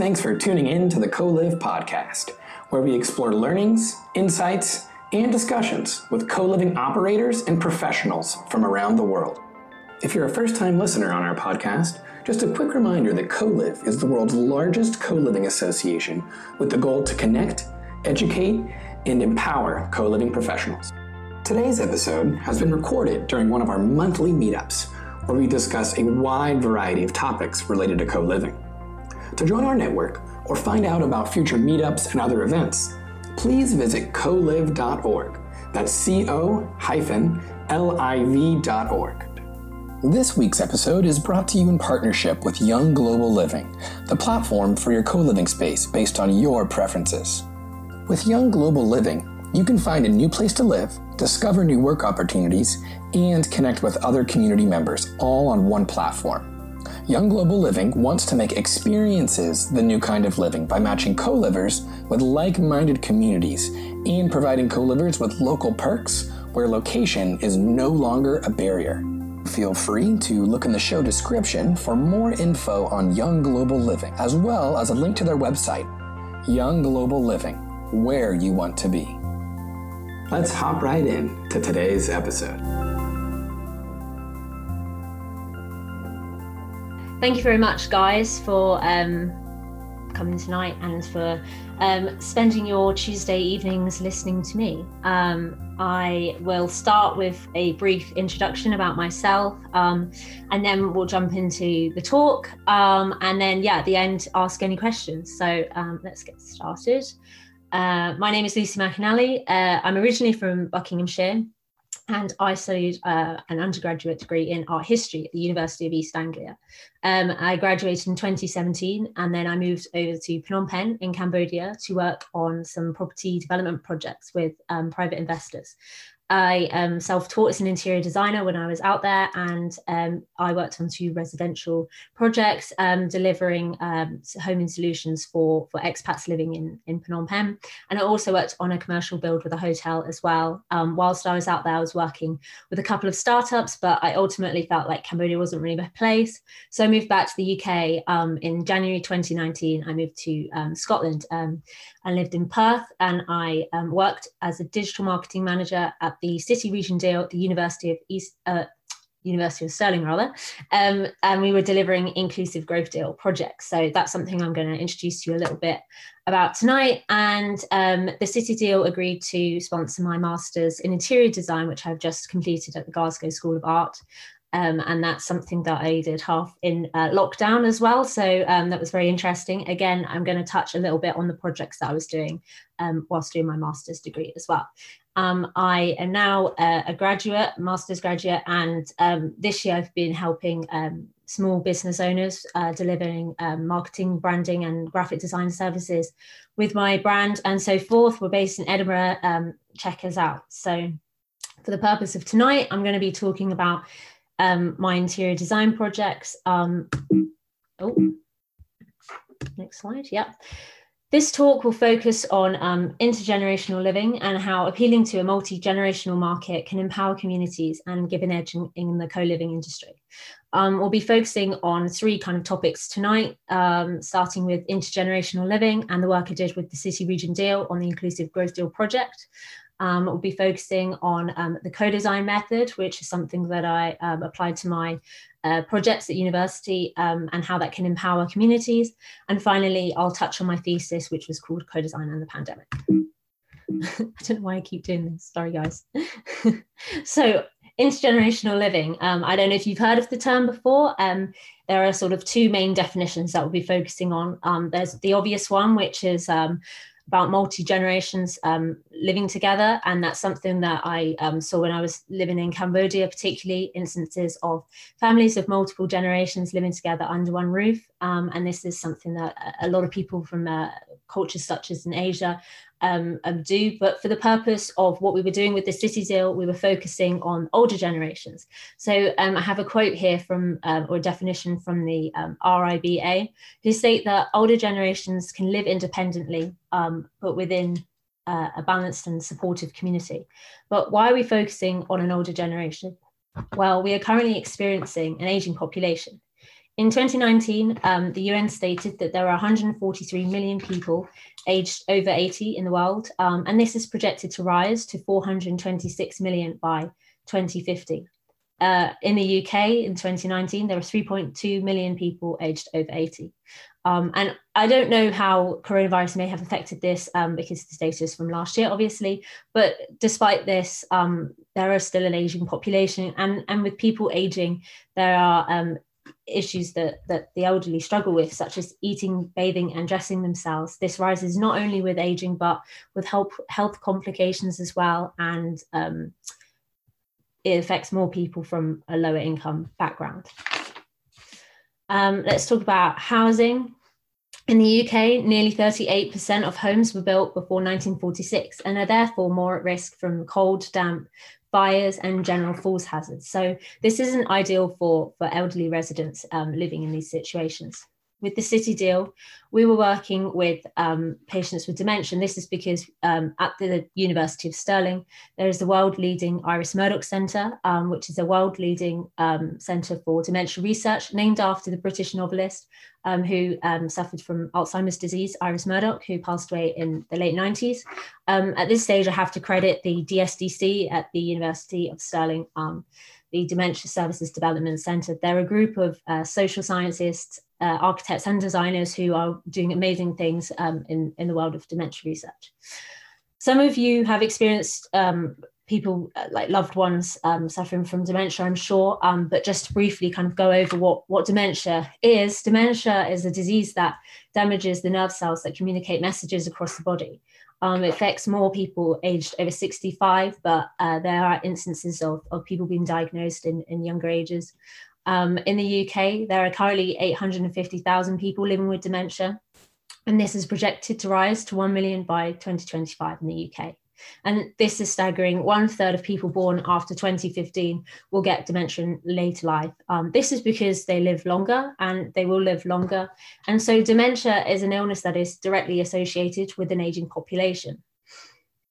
Thanks for tuning in to the Co-Liv podcast, where we explore learnings, insights, and discussions with co-living operators and professionals from around the world. If you're a first-time listener on our podcast, just a quick reminder that Co-Liv is the world's largest co-living association with the goal to connect, educate, and empower co-living professionals. Today's episode has been recorded during one of our monthly meetups, where we discuss a wide variety of topics related to co-living. To join our network or find out about future meetups and other events, please visit coliv.org. That's C O hyphen L I V.org. This week's episode is brought to you in partnership with Young Global Living, the platform for your co living space based on your preferences. With Young Global Living, you can find a new place to live, discover new work opportunities, and connect with other community members all on one platform. Young Global Living wants to make experiences the new kind of living by matching co livers with like minded communities and providing co livers with local perks where location is no longer a barrier. Feel free to look in the show description for more info on Young Global Living, as well as a link to their website, Young Global Living, where you want to be. Let's hop right in to today's episode. Thank you very much, guys, for um, coming tonight and for um, spending your Tuesday evenings listening to me. Um, I will start with a brief introduction about myself, um, and then we'll jump into the talk. Um, and then, yeah, at the end, ask any questions. So um, let's get started. Uh, my name is Lucy McInally. Uh, I'm originally from Buckinghamshire and I studied uh, an undergraduate degree in art history at the University of East Anglia. Um, I graduated in 2017 and then I moved over to Phnom Penh in Cambodia to work on some property development projects with um, private investors. I um, self-taught as an interior designer when I was out there, and um, I worked on two residential projects, um, delivering um, homing solutions for for expats living in in Phnom Penh. And I also worked on a commercial build with a hotel as well. Um, whilst I was out there, I was working with a couple of startups, but I ultimately felt like Cambodia wasn't really my place, so I moved back to the UK um, in January 2019. I moved to Scotland and lived in Perth, and I worked as a digital marketing manager at the City Region deal at the University of East. Uh, University of Stirling, rather, um, and we were delivering inclusive growth deal projects. So that's something I'm going to introduce you a little bit about tonight. And um, the City Deal agreed to sponsor my master's in interior design, which I've just completed at the Glasgow School of Art. Um, and that's something that I did half in uh, lockdown as well. So um, that was very interesting. Again, I'm going to touch a little bit on the projects that I was doing um, whilst doing my master's degree as well. Um, I am now a, a, graduate, master's graduate, and um, this year I've been helping um, small business owners uh, delivering um, marketing, branding, and graphic design services with my brand and so forth. We're based in Edinburgh. Um, check us out. So, for the purpose of tonight, I'm going to be talking about um, my interior design projects. oh, next slide. Yep. This talk will focus on um, intergenerational living and how appealing to a multi generational market can empower communities and give an edge in, in the co living industry. Um, we'll be focusing on three kind of topics tonight, um, starting with intergenerational living and the work I did with the City Region Deal on the Inclusive Growth Deal project. Um, we'll be focusing on um, the co-design method, which is something that I um, applied to my uh, projects at university um, and how that can empower communities. And finally, I'll touch on my thesis, which was called Co-Design and the Pandemic. I don't know why I keep doing this. Sorry, guys. so intergenerational living. Um, I don't know if you've heard of the term before. Um, there are sort of two main definitions that we'll be focusing on. Um, there's the obvious one, which is um, about multi generations um, living together, and that's something that I um, saw when I was living in Cambodia, particularly instances of families of multiple generations living together under one roof. Um, and this is something that a lot of people from uh, cultures such as in Asia um, um, do. But for the purpose of what we were doing with the city deal, we were focusing on older generations. So um, I have a quote here from, um, or a definition from the um, RIBA, who state that older generations can live independently, um, but within uh, a balanced and supportive community. But why are we focusing on an older generation? Well, we are currently experiencing an aging population. In 2019, um, the UN stated that there are 143 million people aged over 80 in the world, um, and this is projected to rise to 426 million by 2050. Uh, in the UK in 2019, there were 3.2 million people aged over 80. Um, and I don't know how coronavirus may have affected this um, because this data is from last year, obviously. But despite this, um, there are still an aging population, and and with people aging, there are um, issues that, that the elderly struggle with, such as eating, bathing, and dressing themselves. This rises not only with aging, but with health, health complications as well. And um, it affects more people from a lower income background. Um, let's talk about housing. In the UK, nearly 38% of homes were built before 1946 and are therefore more at risk from cold, damp, fires and general falls hazards. So this isn't ideal for, for elderly residents um, living in these situations. With the city deal, we were working with um, patients with dementia. And this is because um, at the University of Stirling, there is the world leading Iris Murdoch Centre, um, which is a world leading um, centre for dementia research, named after the British novelist um, who um, suffered from Alzheimer's disease, Iris Murdoch, who passed away in the late 90s. at this stage, I have to credit the DSDC at the University of Stirling the Dementia Services Development Centre. They're a group of uh, social scientists, uh, architects, and designers who are doing amazing things um, in, in the world of dementia research. Some of you have experienced um, people uh, like loved ones um, suffering from dementia, I'm sure. Um, but just to briefly kind of go over what, what dementia is. Dementia is a disease that damages the nerve cells that communicate messages across the body. Um, it affects more people aged over 65, but uh, there are instances of, of people being diagnosed in, in younger ages. Um, in the UK, there are currently 850,000 people living with dementia, and this is projected to rise to 1 million by 2025 in the UK. And this is staggering. One third of people born after 2015 will get dementia in later life. Um, this is because they live longer and they will live longer. And so, dementia is an illness that is directly associated with an aging population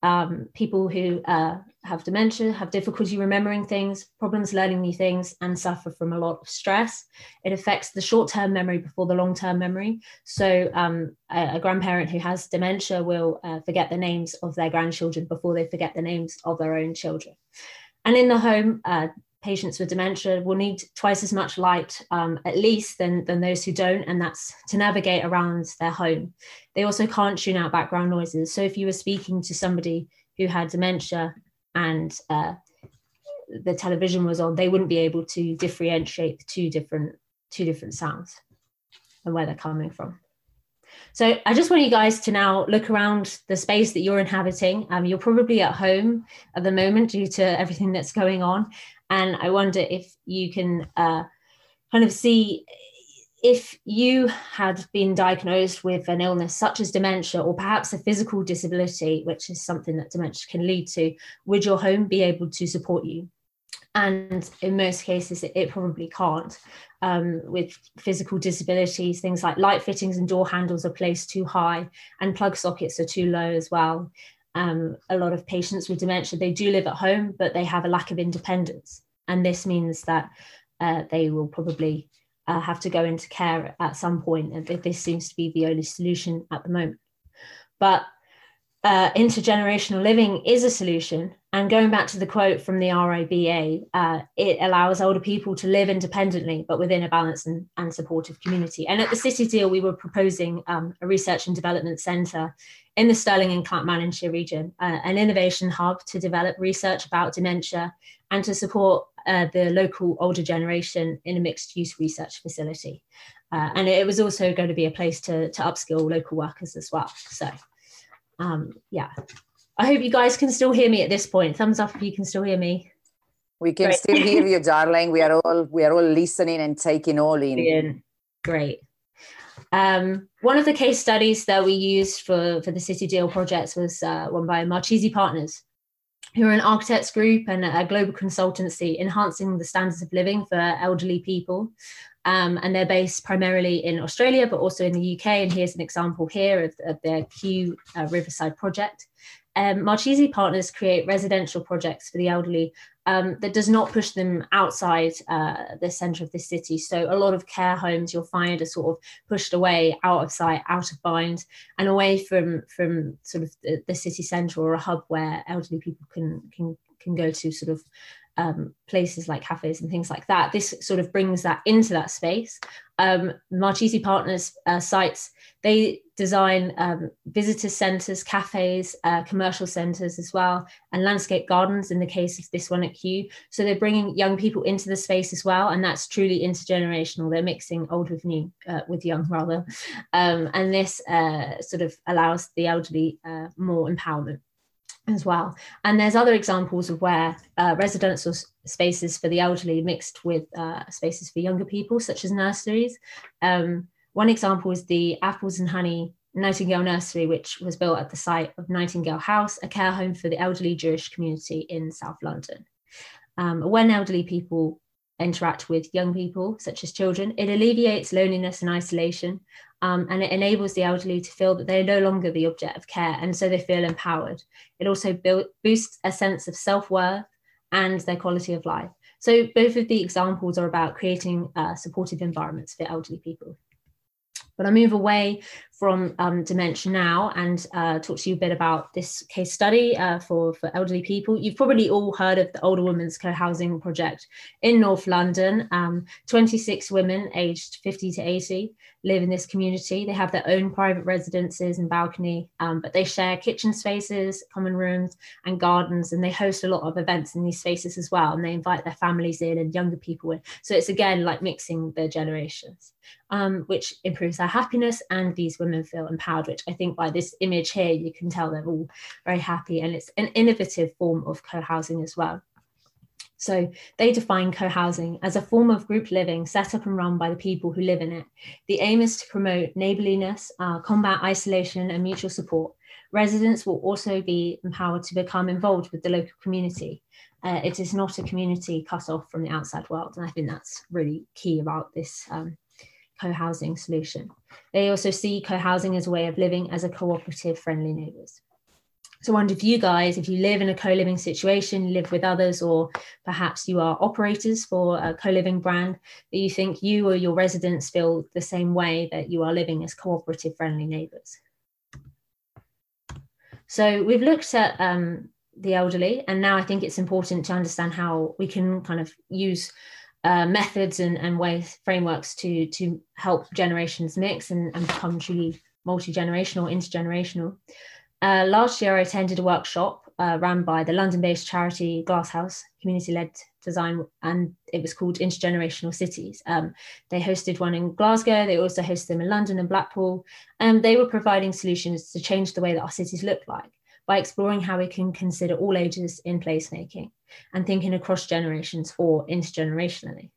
um, people who uh, have dementia have difficulty remembering things, problems learning new things, and suffer from a lot of stress. It affects the short term memory before the long term memory. So, um, a, a, grandparent who has dementia will uh, forget the names of their grandchildren before they forget the names of their own children. And in the home, uh, patients with dementia will need twice as much light um, at least than, than those who don't and that's to navigate around their home they also can't tune out background noises so if you were speaking to somebody who had dementia and uh, the television was on they wouldn't be able to differentiate the two different two different sounds and where they're coming from so I just want you guys to now look around the space that you're inhabiting. Um, you're probably at home at the moment due to everything that's going on. And I wonder if you can uh, kind of see if you had been diagnosed with an illness such as dementia or perhaps a physical disability, which is something that dementia can lead to, would your home be able to support you? And in most cases, it, it probably can't. Um, with physical disabilities, things like light fittings and door handles are placed too high, and plug sockets are too low as well um, a lot of patients with dementia, they do live at home, but they have a lack of independence. And this means that uh, they will probably uh, have to go into care at some point. And this seems to be the only solution at the moment. But uh, intergenerational living is a solution. And going back to the quote from the RIBA, uh, it allows older people to live independently, but within a balanced and, and supportive community. And at the City Deal, we were proposing um, a research and development centre in the Stirling and Clackmannanshire region, uh, an innovation hub to develop research about dementia and to support uh, the local older generation in a mixed use research facility. Uh, and it was also going to be a place to, to upskill local workers as well. So um, yeah, I hope you guys can still hear me at this point. Thumbs up if you can still hear me. We can Great. still hear you, darling. We are all we are all listening and taking all in. Brilliant. Great. Um, one of the case studies that we used for, for the City Deal projects was uh, one by Marchese Partners, who are an architects group and a global consultancy enhancing the standards of living for elderly people. Um, and they're based primarily in Australia, but also in the UK. And here's an example here of, of their Kew uh, Riverside project. Um, Marchese partners create residential projects for the elderly um, that does not push them outside uh, the center of the city. So a lot of care homes you'll find are sort of pushed away, out of sight, out of mind, and away from from sort of the, the city center or a hub where elderly people can can can go to sort of um, places like cafes and things like that. This sort of brings that into that space. Um, Marchese Partners uh, sites, they design um, visitor centres, cafes, uh, commercial centres as well, and landscape gardens in the case of this one at Kew. So they're bringing young people into the space as well, and that's truly intergenerational. They're mixing old with new, uh, with young rather. Um, and this uh, sort of allows the elderly uh, more empowerment as well. And there's other examples of where uh, residential spaces for the elderly mixed with uh, spaces for younger people, such as nurseries. Um, one example is the Apples and Honey Nightingale Nursery, which was built at the site of Nightingale House, a care home for the elderly Jewish community in South London. Um, when elderly people interact with young people, such as children, it alleviates loneliness and isolation um, and it enables the elderly to feel that they're no longer the object of care and so they feel empowered. It also build, boosts a sense of self worth and their quality of life. So, both of the examples are about creating uh, supportive environments for elderly people. But I move away from um, dementia now and uh, talk to you a bit about this case study uh, for, for elderly people. You've probably all heard of the Older Women's Co-Housing Project in North London. Um, 26 women aged 50 to 80 live in this community. They have their own private residences and balcony, um, but they share kitchen spaces, common rooms, and gardens, and they host a lot of events in these spaces as well. And they invite their families in and younger people in. So it's again like mixing their generations, um, which improves their happiness and these women women feel empowered, which I think by this image here, you can tell they're all very happy. And it's an innovative form of co housing as well. So they define co housing as a form of group living set up and run by the people who live in it. The aim is to promote neighborliness, uh, combat isolation, and mutual support. Residents will also be empowered to become involved with the local community. Uh, it is not a community cut off from the outside world. And I think that's really key about this um, co-housing solution. They also see co-housing as a way of living as a cooperative friendly neighbours. So I wonder if you guys, if you live in a co-living situation, live with others, or perhaps you are operators for a co-living brand, that you think you or your residents feel the same way that you are living as cooperative friendly neighbours. So we've looked at um, the elderly, and now I think it's important to understand how we can kind of use uh, methods and, and ways frameworks to to help generations mix and, and become truly multi-generational intergenerational. Uh, last year i attended a workshop uh, run by the london-based charity glasshouse community-led design and it was called intergenerational cities. Um, they hosted one in glasgow. They also hosted them in london and blackpool. And they were providing solutions to change the way that our cities look like by exploring how we can consider all ages in placemaking and thinking across generations or intergenerationally.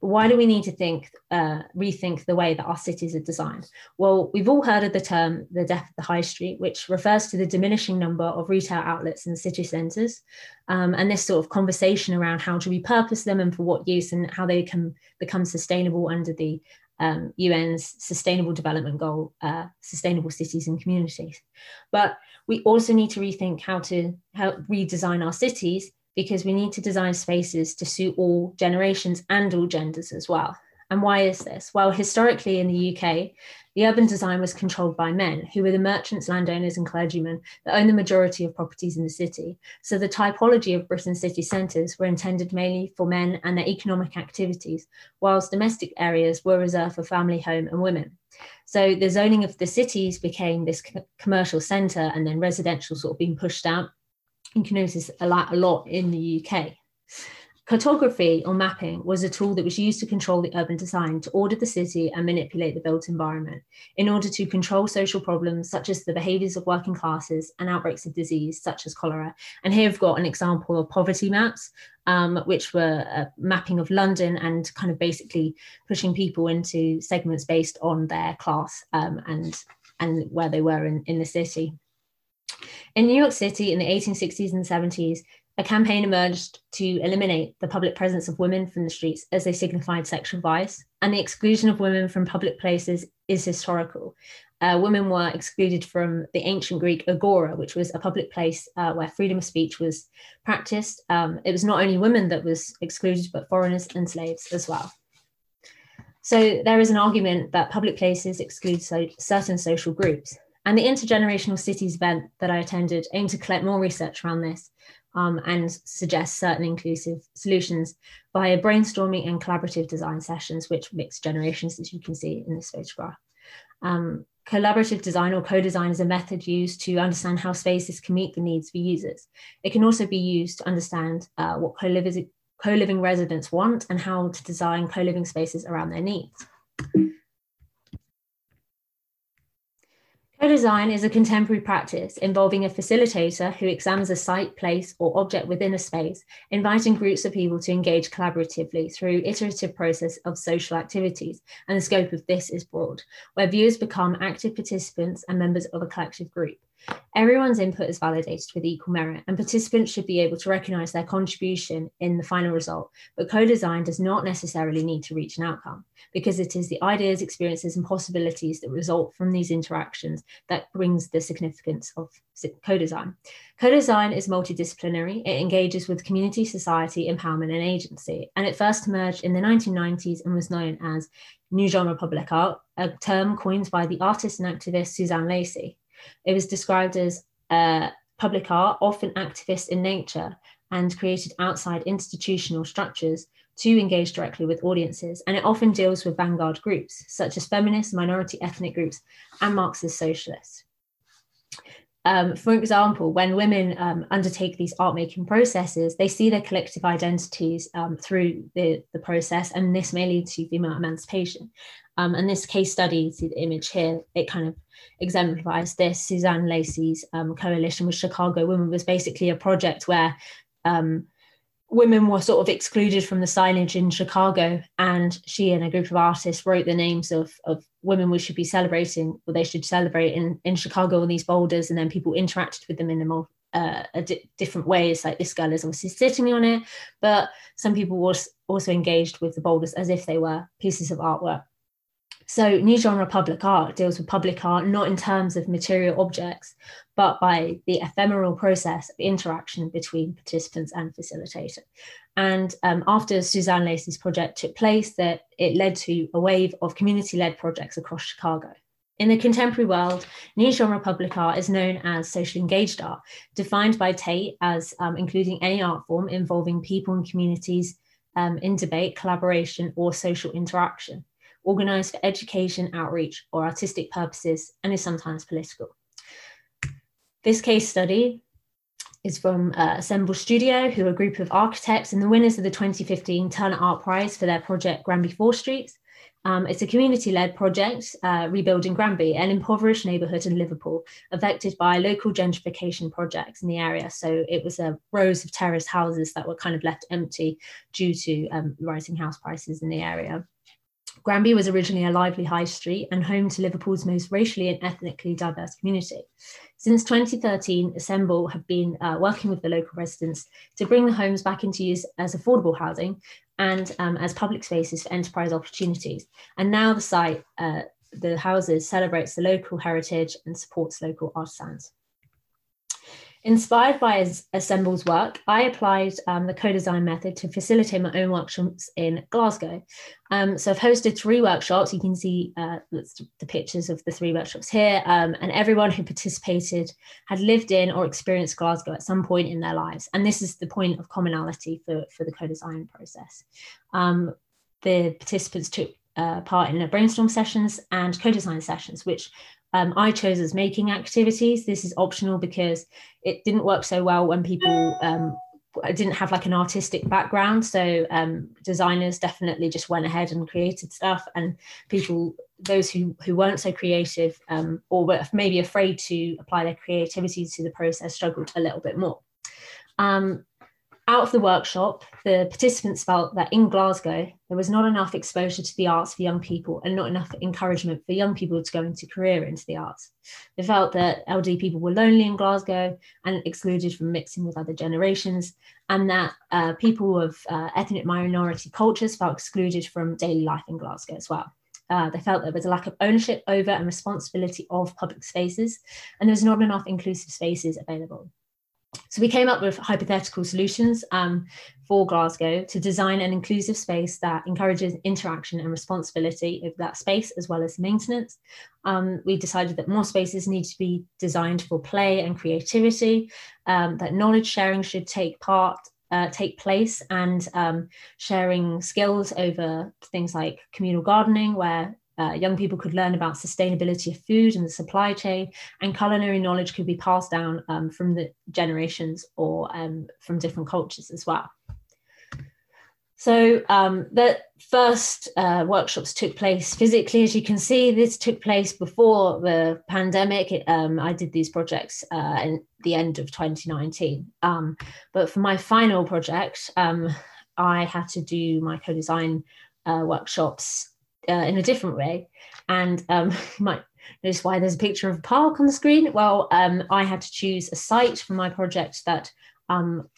But why do we need to think, uh, rethink the way that our cities are designed? Well, we've all heard of the term the death of the high street, which refers to the diminishing number of retail outlets in city centres. Um, and this sort of conversation around how to repurpose them and for what use and how they can become sustainable under the um, UN's Sustainable Development Goal, uh, sustainable cities and communities. But we also need to rethink how to redesign our cities because we need to design spaces to suit all generations and all genders as well. And why is this? Well, historically in the UK, the urban design was controlled by men, who were the merchants, landowners, and clergymen that owned the majority of properties in the city. So the typology of Britain's city centres were intended mainly for men and their economic activities, whilst domestic areas were reserved for family, home, and women. So the zoning of the cities became this commercial centre and then residential sort of being pushed out. You can notice a lot, a lot in the UK. Cartography or mapping was a tool that was used to control the urban design, to order the city and manipulate the built environment in order to control social problems such as the behaviours of working classes and outbreaks of disease such as cholera. And here we've got an example of poverty maps, um, which were a mapping of London and kind of basically pushing people into segments based on their class um, and, and where they were in, in the city. In New York City in the 1860s and 70s, a campaign emerged to eliminate the public presence of women from the streets as they signified sexual vice, and the exclusion of women from public places is historical. Uh, women were excluded from the ancient Greek agora, which was a public place uh, where freedom of speech was practiced. Um, it was not only women that was excluded, but foreigners and slaves as well. So there is an argument that public places exclude so certain social groups. And the Intergenerational Cities event that I attended aimed to collect more research around this um, and suggest certain inclusive solutions via brainstorming and collaborative design sessions, which mix generations, as you can see in this photograph. Um, collaborative design or co-design is a method used to understand how spaces can meet the needs for users. It can also be used to understand uh, what co-living co-living residents want and how to design co-living spaces around their needs. Co-design is a contemporary practice involving a facilitator who examines a site, place, or object within a space, inviting groups of people to engage collaboratively through iterative process of social activities. And the scope of this is broad, where viewers become active participants and members of a collective group. Everyone's input is validated with equal merit, and participants should be able to recognise their contribution in the final result. But co design does not necessarily need to reach an outcome because it is the ideas, experiences, and possibilities that result from these interactions that brings the significance of co design. Co design is multidisciplinary, it engages with community, society, empowerment, and agency. And it first emerged in the 1990s and was known as New Genre Public Art, a term coined by the artist and activist Suzanne Lacy. It was described as uh, public art, often activist in nature, and created outside institutional structures to engage directly with audiences. And it often deals with vanguard groups, such as feminists, minority ethnic groups, and Marxist socialists. Um, for example, when women um, undertake these art making processes, they see their collective identities um, through the, the process, and this may lead to female emancipation. Um, and this case study, see the image here, it kind of exemplifies this. Suzanne Lacy's um, coalition with Chicago Women was basically a project where um, women were sort of excluded from the signage in Chicago, and she and a group of artists wrote the names of, of women we should be celebrating, or they should celebrate in, in Chicago on these boulders, and then people interacted with them in a more uh, different ways. Like this girl is obviously sitting on it, but some people was also engaged with the boulders as if they were pieces of artwork. So, new genre public art deals with public art not in terms of material objects, but by the ephemeral process of interaction between participants and facilitator. And um, after Suzanne Lacy's project took place, that it led to a wave of community-led projects across Chicago. In the contemporary world, new genre public art is known as social engaged art, defined by Tate as um, including any art form involving people and communities um, in debate, collaboration, or social interaction organised for education, outreach, or artistic purposes, and is sometimes political. This case study is from uh, Assemble Studio, who are a group of architects and the winners of the 2015 Turner Art Prize for their project Granby Four Streets. Um, it's a community-led project uh, rebuilding Granby, an impoverished neighbourhood in Liverpool, affected by local gentrification projects in the area. So it was a rows of terraced houses that were kind of left empty due to um, rising house prices in the area. Granby was originally a lively high street and home to Liverpool's most racially and ethnically diverse community. Since 2013, Assemble have been uh, working with the local residents to bring the homes back into use as affordable housing and um, as public spaces for enterprise opportunities. And now the site, uh, the houses, celebrates the local heritage and supports local artisans. Inspired by Assemble's work, I applied um, the co-design method to facilitate my own workshops in Glasgow. Um, so I've hosted three workshops. You can see uh, the pictures of the three workshops here. Um, and everyone who participated had lived in or experienced Glasgow at some point in their lives. And this is the point of commonality for, for the co-design process. Um, the participants took uh, part in a brainstorm sessions and co-design sessions, which um, I chose as making activities. This is optional because it didn't work so well when people um, didn't have like an artistic background. So um, designers definitely just went ahead and created stuff, and people, those who who weren't so creative um, or were maybe afraid to apply their creativity to the process, struggled a little bit more. Out of the workshop, the participants felt that in Glasgow, there was not enough exposure to the arts for young people and not enough encouragement for young people to go into career into the arts. They felt that LD people were lonely in Glasgow and excluded from mixing with other generations, and that uh, people of uh, ethnic minority cultures felt excluded from daily life in Glasgow as well. Uh, they felt there was a lack of ownership over and responsibility of public spaces, and there was not enough inclusive spaces available. So we came up with hypothetical solutions um, for Glasgow to design an inclusive space that encourages interaction and responsibility of that space as well as maintenance. Um, we decided that more spaces need to be designed for play and creativity, um, that knowledge sharing should take part uh, take place and um, sharing skills over things like communal gardening, where uh, young people could learn about sustainability of food and the supply chain, and culinary knowledge could be passed down um, from the generations or um, from different cultures as well. So um, the first uh, workshops took place physically, as you can see. This took place before the pandemic. It, um, I did these projects uh, in the end of 2019. Um, but for my final project, um, I had to do my co-design uh, workshops uh, in a different way. And um, might notice why there's a picture of a park on the screen. Well, um, I had to choose a site for my project that um,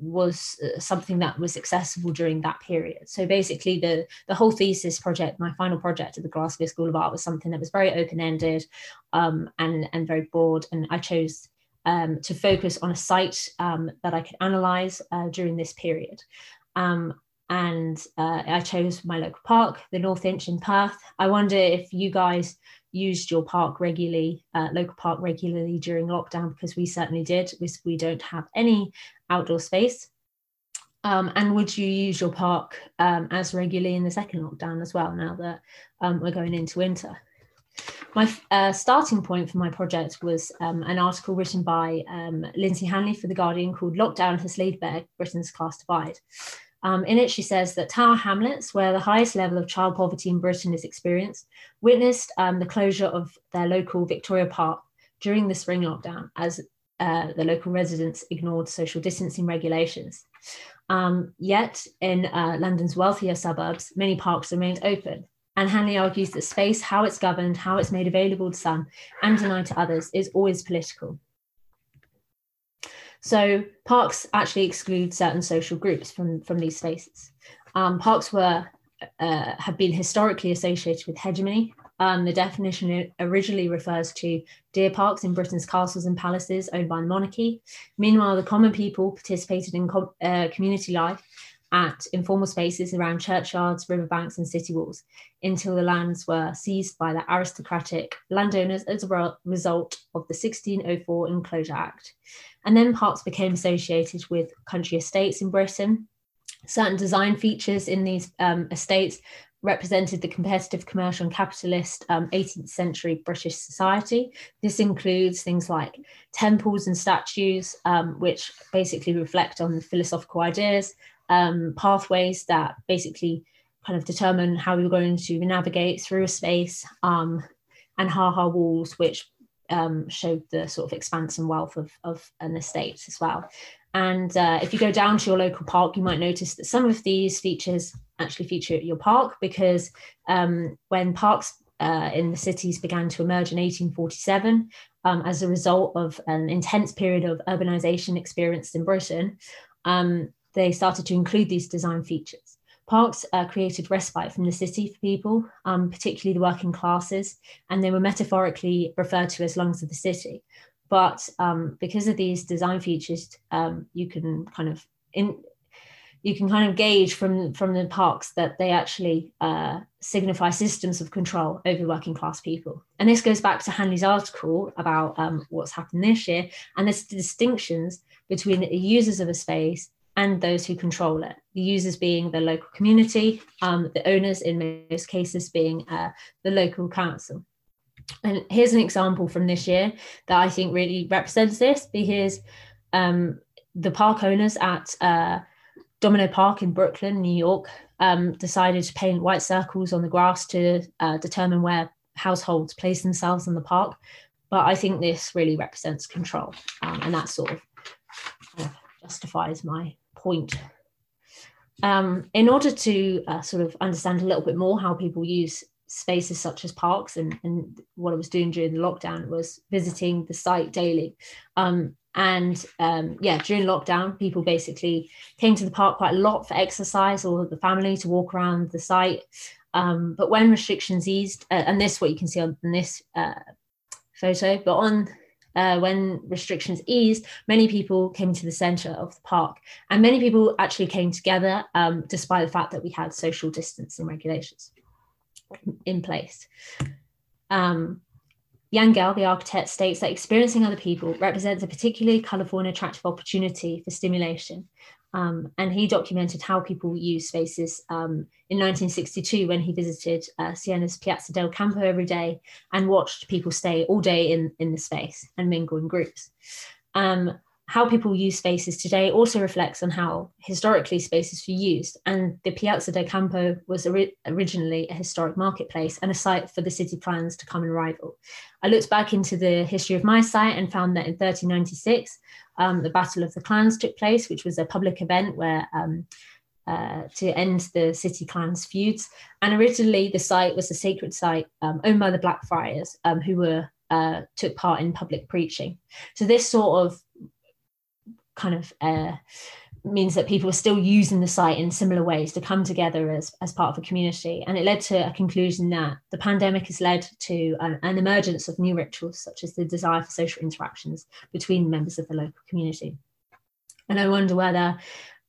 was uh, something that was accessible during that period. So basically, the the whole thesis project, my final project at the Glasgow School of Art, was something that was very open ended um, and and very broad. And I chose um, to focus on a site um, that I could analyze uh, during this period. Um, and uh, I chose my local park, the North Inch in Perth. I wonder if you guys used your park regularly, uh, local park regularly during lockdown, because we certainly did. We, we don't have any outdoor space. Um, and would you use your park um, as regularly in the second lockdown as well, now that um, we're going into winter? My uh, starting point for my project was um, an article written by um, Lynsey Hanley for The Guardian called Lockdown Has Laid Bare Britain's Class Divide. Um, in it, she says that Tower Hamlets, where the highest level of child poverty in Britain is experienced, witnessed um, the closure of their local Victoria Park during the spring lockdown as uh, the local residents ignored social distancing regulations. Um, yet, in uh, London's wealthier suburbs, many parks remained open. And Hanley argues that space, how it's governed, how it's made available to some and denied to others, is always political. So parks actually exclude certain social groups from, from these spaces. Um, parks were uh, have been historically associated with hegemony. Um, the definition originally refers to deer parks in Britain's castles and palaces owned by the monarchy. Meanwhile, the common people participated in com- uh, community life at informal spaces around churchyards, riverbanks, and city walls until the lands were seized by the aristocratic landowners as a result of the 1604 Enclosure Act. And then parks became associated with country estates in Britain. Certain design features in these um, estates represented the competitive commercial and capitalist um, 18th century British society. This includes things like temples and statues, um, which basically reflect on the philosophical ideas, um, pathways that basically kind of determine how you're going to navigate through a space, um, and ha-ha walls, which um, showed the sort of expanse and wealth of, of an estate as well. And uh, if you go down to your local park, you might notice that some of these features actually feature at your park because um, when parks uh, in the cities began to emerge in 1847 um, as a result of an intense period of urbanization experienced in Britain, um, they started to include these design features. Parks uh, created respite from the city for people, um, particularly the working classes, and they were metaphorically referred to as lungs of the city. But um, because of these design features, um, you can kind of in, you can kind of gauge from from the parks that they actually uh, signify systems of control over working class people. And this goes back to Hanley's article about um, what's happened this year, and there's distinctions between the users of a space and those who control it. The users being the local community, um, the owners in most cases being uh, the local council. And here's an example from this year that I think really represents this because um, the park owners at uh, Domino Park in Brooklyn, New York, um, decided to paint white circles on the grass to uh, determine where households place themselves in the park. But I think this really represents control, um, and that sort of uh, justifies my point. Um, in order to uh, sort of understand a little bit more how people use spaces such as parks and, and what I was doing during the lockdown was visiting the site daily. Um, and um, yeah, during lockdown, people basically came to the park quite a lot for exercise or the family to walk around the site. Um, but when restrictions eased, uh, and this what you can see on this uh, photo, but on uh, when restrictions eased, many people came to the center of the park, and many people actually came together, um, despite the fact that we had social distancing regulations in place. Um, Jan Gehl, the architect, states that experiencing other people represents a particularly colourful and attractive opportunity for stimulation. Um, and he documented how people use spaces um, in 1962 when he visited uh, Siena's Piazza del Campo every day and watched people stay all day in, in the space and mingle in groups. Um, how people use spaces today also reflects on how historically spaces were used. And the Piazza del Campo was ori- originally a historic marketplace and a site for the city clans to come and rival. I looked back into the history of my site and found that in 1396, um, the Battle of the Clans took place, which was a public event where um, uh, to end the city clans feuds. And originally, the site was a sacred site um, owned by the Blackfriars, um, who were uh, took part in public preaching. So this sort of kind of uh, means that people are still using the site in similar ways to come together as, as part of a community. And it led to a conclusion that the pandemic has led to an, an, emergence of new rituals, such as the desire for social interactions between members of the local community. And I wonder whether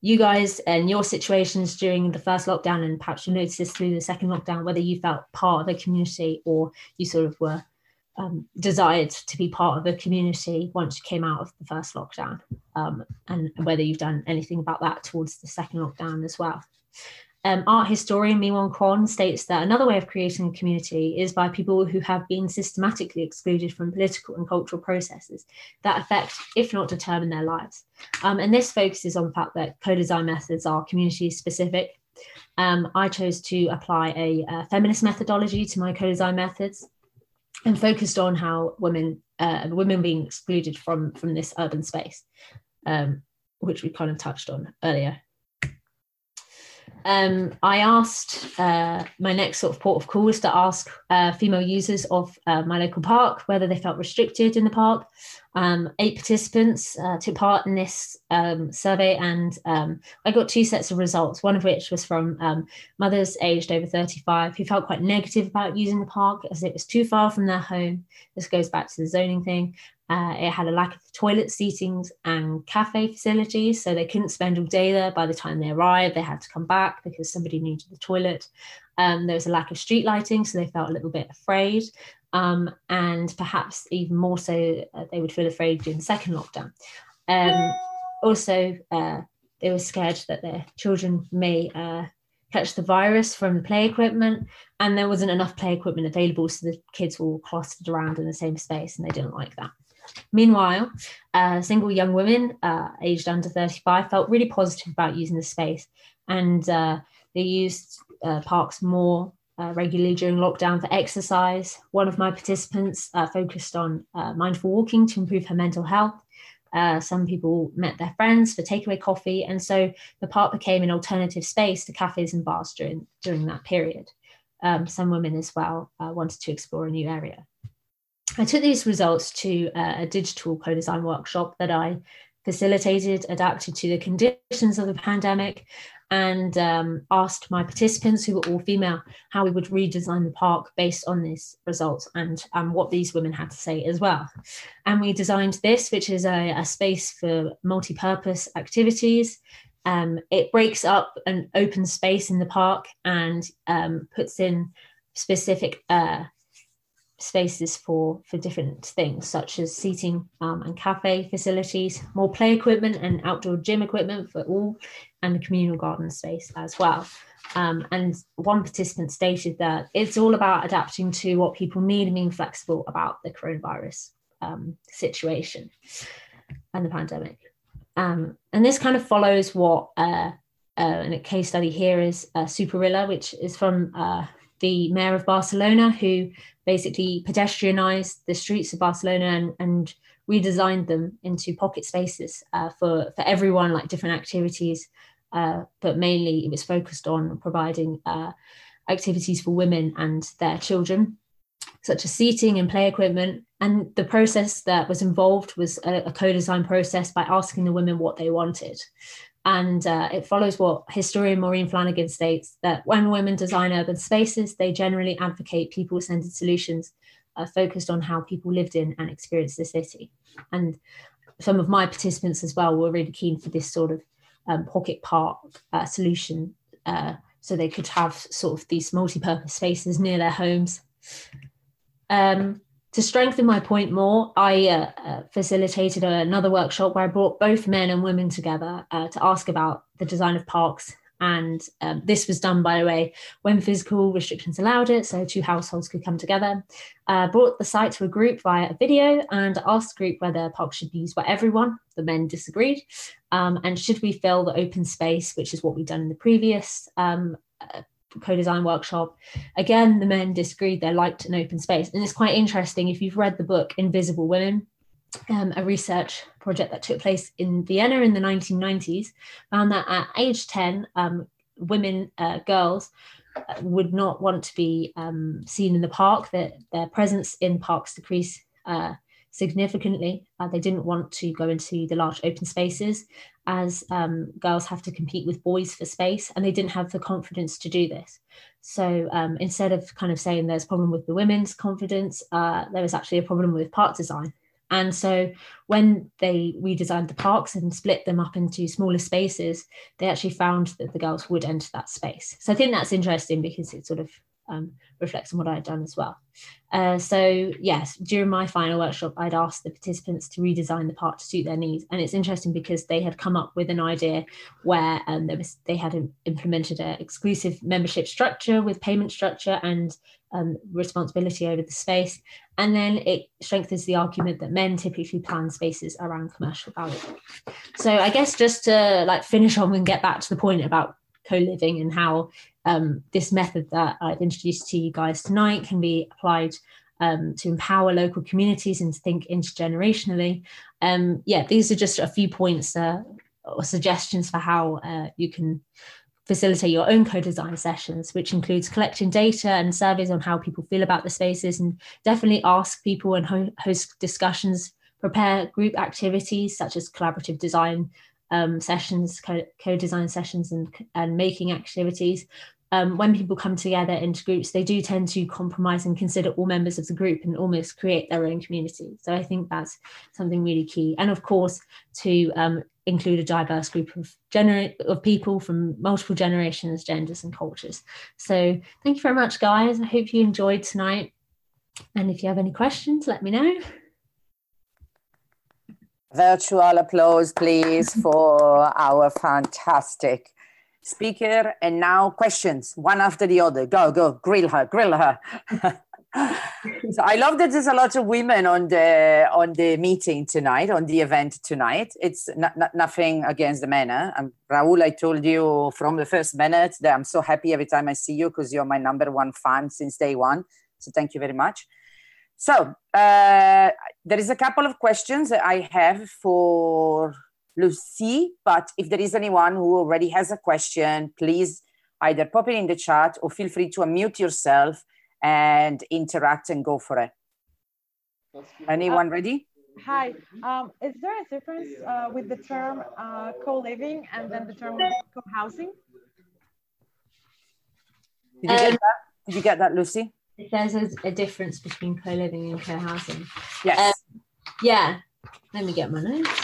you guys and your situations during the first lockdown, and perhaps you noticed through the second lockdown, whether you felt part of a community or you sort of were um, desired to be part of a community once you came out of the first lockdown, um, and whether you've done anything about that towards the second lockdown as well. Um, art historian Miwon Kwon states that another way of creating a community is by people who have been systematically excluded from political and cultural processes that affect, if not determine, their lives. Um, and this focuses on the fact that co-design methods are community specific. Um, I chose to apply a, a feminist methodology to my co-design methods and focused on how women uh, women being excluded from from this urban space, um, which we kind of touched on earlier. Um, I asked uh, my next sort of port of call was to ask uh, female users of uh, my local park whether they felt restricted in the park. Um, eight participants uh, took part in this um, survey, and um, I got two sets of results. One of which was from um, mothers aged over 35 who felt quite negative about using the park as it was too far from their home. This goes back to the zoning thing. Uh, it had a lack of toilet seatings and cafe facilities, so they couldn't spend all day there. By the time they arrived, they had to come back because somebody needed the toilet. Um, there was a lack of street lighting, so they felt a little bit afraid. Um, and perhaps even more so, uh, they would feel afraid during the second lockdown. Um, also, uh, they were scared that their children may uh, catch the virus from the play equipment, and there wasn't enough play equipment available, so the kids were all clustered around in the same space, and they didn't like that. Meanwhile, uh, single young women uh, aged under 35 felt really positive about using the space and uh, they used uh, parks more uh, regularly during lockdown for exercise. One of my participants uh, focused on mindful walking to improve her mental health. some people met their friends for takeaway coffee, and so the park became an alternative space to cafes and bars during, during that period. Um, some women as well wanted to explore a new area. I took these results to uh, a digital co-design workshop that I facilitated, adapted to the conditions of the pandemic, and um, asked my participants, who were all female, how we would redesign the park based on these results and um, what these women had to say as well. And we designed this, which is a, a space for multi-purpose activities. Um, it breaks up an open space in the park and um, puts in specific uh, spaces for for different things such as seating um, and cafe facilities more play equipment and outdoor gym equipment for all and a communal garden space as well. Um, and one participant stated that it's all about adapting to what people need and being flexible about the coronavirus um, situation and the pandemic. Um, and this kind of follows what uh, uh, and a case study here is uh, Superilla, which is from uh, the mayor of Barcelona, who basically pedestrianized the streets of Barcelona and, and redesigned them into pocket spaces uh, for, for everyone, like different activities. Uh, but mainly it was focused on providing uh, activities for women and their children, such as seating and play equipment. And the process that was involved was a, a co design process by asking the women what they wanted. And uh, it follows what historian Maureen Flanagan states that when women design urban spaces, they generally advocate people centered solutions uh, focused on how people lived in and experienced the city. And some of my participants as well were really keen for this sort of um, pocket park uh, solution uh, so they could have sort of these multi-purpose spaces near their homes. Um, to strengthen my point more, I uh, uh, facilitated another workshop where I brought both men and women together uh, to ask about the design of parks. And um, this was done, by the way, when physical restrictions allowed it, so two households could come together. Uh, brought the site to a group via a video and asked the group whether parks should be used by everyone. The men disagreed. Um, and should we fill the open space, which is what we've done in the previous um, uh, co-design workshop. Again the men disagreed. They liked an open space. And it's quite interesting if you've read the book invisible women um, a research project that took place in vienna in the 1990s found that at age 10 um, women uh, girls uh, would not want to be um, seen in the park. That their presence in parks decrease uh, significantly. Uh, they didn't want to go into the large open spaces as um, girls have to compete with boys for space, and they didn't have the confidence to do this. So um, instead of kind of saying there's a problem with the women's confidence, uh, there was actually a problem with park design. And so when they redesigned the parks and split them up into smaller spaces, they actually found that the girls would enter that space. So I think that's interesting because it sort of um, reflects on what I'd done as well. Uh, so yes, during my final workshop, I'd asked the participants to redesign the park to suit their needs, and it's interesting because they had come up with an idea where um, there was they had implemented an exclusive membership structure with payment structure and um, responsibility over the space, and then it strengthens the argument that men typically plan spaces around commercial value. So I guess just to like finish on and get back to the point about co-living and how um, this method that I've introduced to you guys tonight can be applied um, to empower local communities and to think intergenerationally. Um, yeah, these are just a few points uh, or suggestions for how uh, you can facilitate your own co-design sessions, which includes collecting data and surveys on how people feel about the spaces, and definitely ask people and ho- host discussions. Prepare group activities such as collaborative design um, sessions, co design sessions, and, and making activities. Um, when people come together into groups, they do tend to compromise and consider all members of the group and almost create their own community. So I think that's something really key. And of course, to um, include a diverse group of gener- of people from multiple generations, genders, and cultures. So thank you very much, guys. I hope you enjoyed tonight. And if you have any questions, let me know. Virtual applause, please, for our fantastic speaker. And now questions, one after the other. Go, go, grill her, grill her. so I love that there's a lot of women on the on the meeting tonight, on the event tonight. It's not, not nothing against the men. Eh? Um, Raul, I told you from the first minute that I'm so happy every time I see you because you're my number one fan since day one. So thank you very much. So uh, there is a couple of questions that I have for Lucy, but if there is anyone who already has a question, please either pop it in the chat or feel free to unmute yourself and interact and go for it. Anyone uh, ready? Hi, um, is there a difference uh, with the term uh, co-living and then the term co-housing? Did, um, Did you get that, Lucy? There's a, a difference between co-living and co-housing. Yes. Um, yeah. Let me get my notes.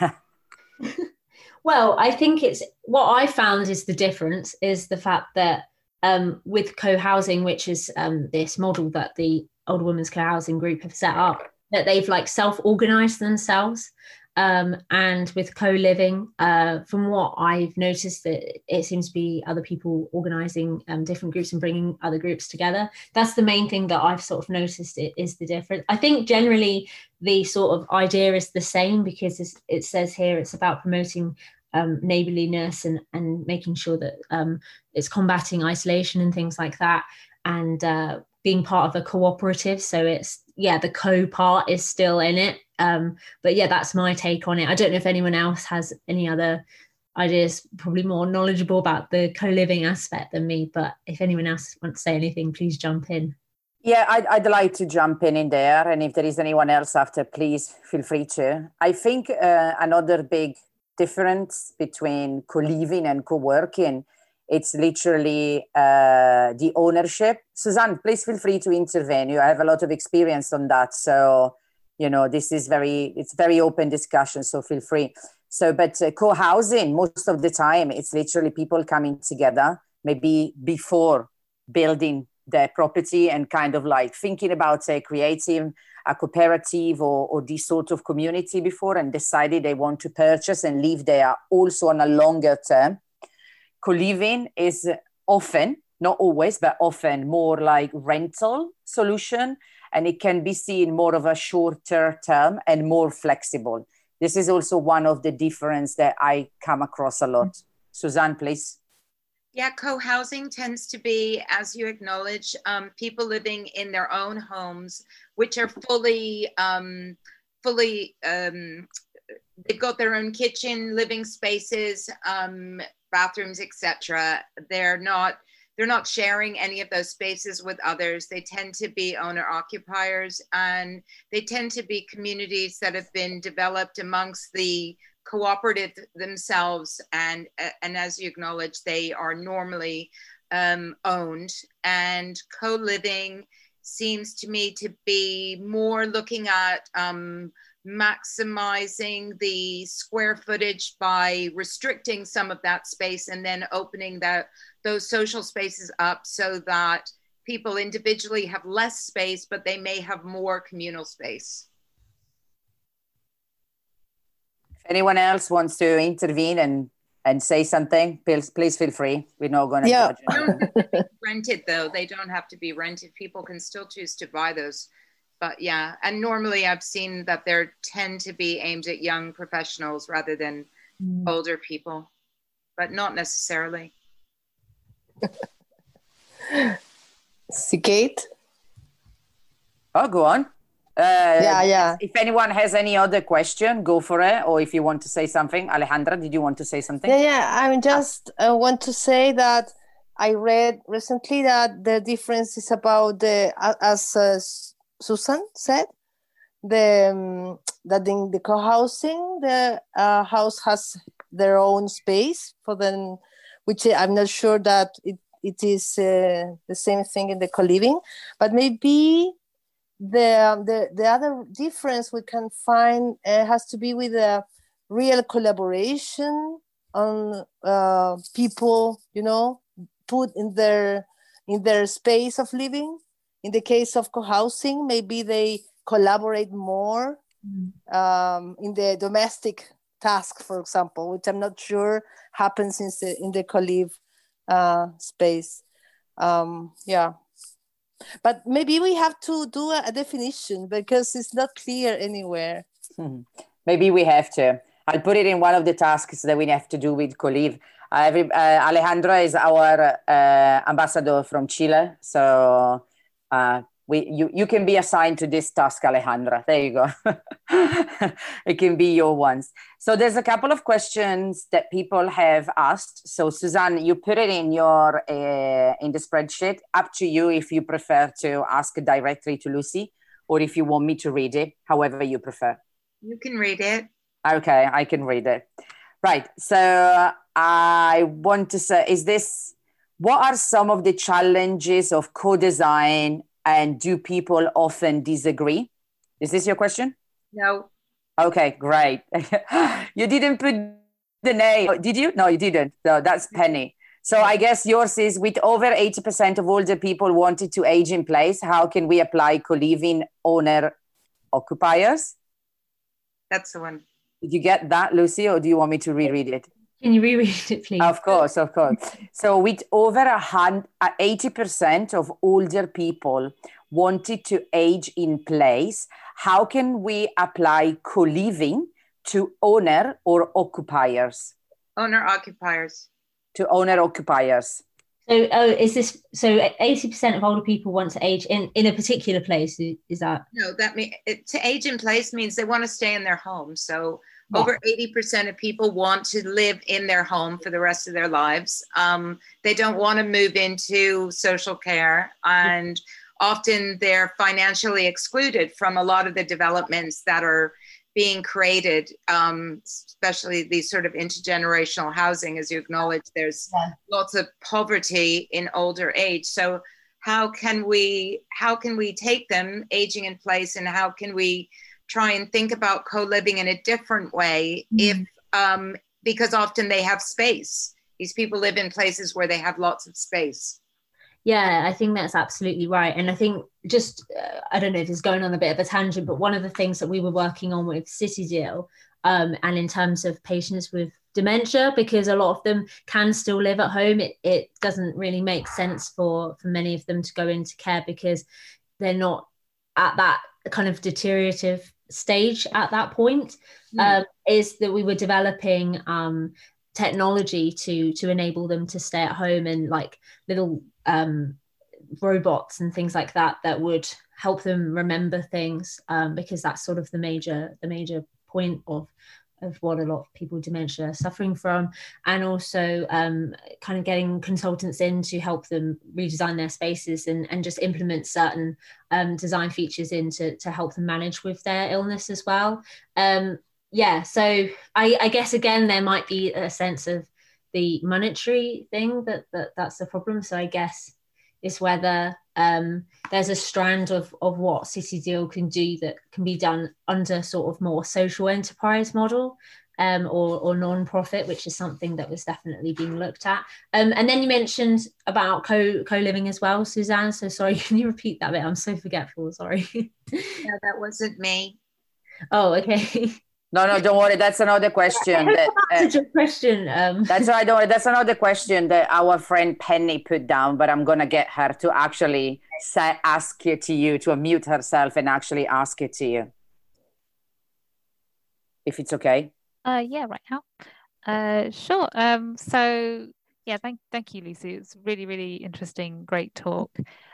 well, I think it's what I found is the difference is the fact that um, with co-housing, which is um, this model that the Older Women's Co-housing Group have set up, that they've like self-organized themselves um, and with co-living, uh, from what I've noticed, that it seems to be other people organising um, different groups and bringing other groups together. That's the main thing that I've sort of noticed it is the difference. I think generally the sort of idea is the same because it says here it's about promoting um, neighborliness and, and making sure that um, it's combating isolation and things like that. and uh, being part of a cooperative. So it's yeah, the co part is still in it. Um, but yeah, that's my take on it. I don't know if anyone else has any other ideas, probably more knowledgeable about the co living aspect than me. But if anyone else wants to say anything, please jump in. Yeah, I'd, I'd like to jump in in there. And if there is anyone else after, please feel free to. I think uh, another big difference between co-living and co-working, it's literally uh, the ownership. Suzanne, please feel free to intervene. You have a lot of experience on that. So, you know, this is very, it's very open discussion. So feel free. So, but uh, co-housing, most of the time, it's literally people coming together, maybe before building their property and kind of like thinking about say creating a cooperative or, or this sort of community before and decided they want to purchase and live there also on a longer term. Co-living is often, not always, but often more like rental solution and it can be seen more of a shorter term and more flexible. This is also one of the difference that I come across a lot. Suzanne, please. Yeah, co housing tends to be, as you acknowledge, um, people living in their own homes, which are fully, um, fully, um, they've got their own kitchen, living spaces, um, bathrooms, etc. They're not they're not sharing any of those spaces with others. They tend to be owner occupiers and they tend to be communities that have been developed amongst the cooperative themselves and and as you acknowledge they are normally um, owned and co-living seems to me to be more looking at um, maximizing the square footage by restricting some of that space and then opening that those social spaces up so that people individually have less space but they may have more communal space If anyone else wants to intervene and and say something, please please feel free. We're not going to yeah. rented though. They don't have to be rented. People can still choose to buy those. But yeah, and normally I've seen that they tend to be aimed at young professionals rather than mm. older people, but not necessarily. Sigate? Oh, go on. Uh, yeah, yeah. If anyone has any other question, go for it. Or if you want to say something, Alejandra, did you want to say something? Yeah, yeah. I just uh, want to say that I read recently that the difference is about the, as uh, Susan said, the um, that in the co-housing, the uh, house has their own space for them, which I'm not sure that it it is uh, the same thing in the co-living, but maybe the, the, the other difference we can find uh, has to be with a real collaboration on uh, people, you know, put in their in their space of living. In the case of co-housing, maybe they collaborate more um, in the domestic task, for example, which I'm not sure happens in the in the co-live uh, space. Um, yeah, but maybe we have to do a, definition because it's not clear anywhere. Hmm. Maybe we have to. I'll put it in one of the tasks that we have to do with Co-Liv. Uh, uh, Alejandra is our uh, ambassador from Chile, so uh, we you, you can be assigned to this task alejandra. There you go. It can be your ones. So there's a couple of questions that people have asked. So suzanne you put it in your uh, in the spreadsheet. Up to you if you prefer to ask directly to lucy or if you want me to read it however you prefer. You can read it. Okay i can read it. Right so i want to say is this what are some of the challenges of co-design and do people often disagree? Is this your question? No. Okay, great. you didn't put the name, did you? No, you didn't. So that's Penny. So I guess yours is with over 80% of older people wanted to age in place. How can we apply co-living owner occupiers? That's the one. Did you get that, Lucy, or do you want me to reread it? Can you reread it, please? Of course, of course. so, with over a hundred, eighty percent of older people wanted to age in place, how can we apply co-living to owner or occupiers? Owner occupiers. To owner occupiers. So, oh, is this so? Eighty percent of older people want to age in in a particular place. Is that no? That mean to age in place means they want to stay in their home. So, Yeah. over eighty percent of people want to live in their home for the rest of their lives. Um, they don't want to move into social care, and often they're financially excluded from a lot of the developments that are being created, um, especially these sort of intergenerational housing. As you acknowledge, there's Yeah. lots of poverty in older age. So how can we how can we take them aging in place, and how can we try and think about co-living in a different way? If um, because often they have space. These people live in places where they have lots of space. Yeah, I think that's absolutely right. And I think just, uh, I don't know if it's going on a bit of a tangent, but one of the things that we were working on with City Deal, um, and in terms of patients with dementia, because a lot of them can still live at home, it, it doesn't really make sense for, for many of them to go into care because they're not at that kind of deteriorative stage at that point. Um, is that we were developing um, technology to to enable them to stay at home and like little um, robots and things like that that would help them remember things um, because that's sort of the major the major point of of what a lot of people with dementia are suffering from and also um, kind of getting consultants in to help them redesign their spaces and, and just implement certain um, design features in to, to help them manage with their illness as well. Um, yeah so I, I guess again there might be a sense of the monetary thing that, that that's the problem. So i guess it's whether um, there's a strand of, of what city deal can do that can be done under sort of more social enterprise model um, or, or non-profit which is something that was definitely being looked at. Um, and then you mentioned about co co-living as well suzanne. So sorry can you repeat that bit? I'm so forgetful sorry. No, that wasn't me. oh okay No, no, don't worry. That's another question. That, uh, That's a question. Um, that's right. Don't worry. That's another question that our friend Penny put down, but I'm gonna get her to actually say, ask it to you to unmute herself and actually ask it to you, if it's okay. Uh, yeah, right now. Uh, sure. Um, so yeah, thank thank you, Lucy. It's really, really interesting, great talk.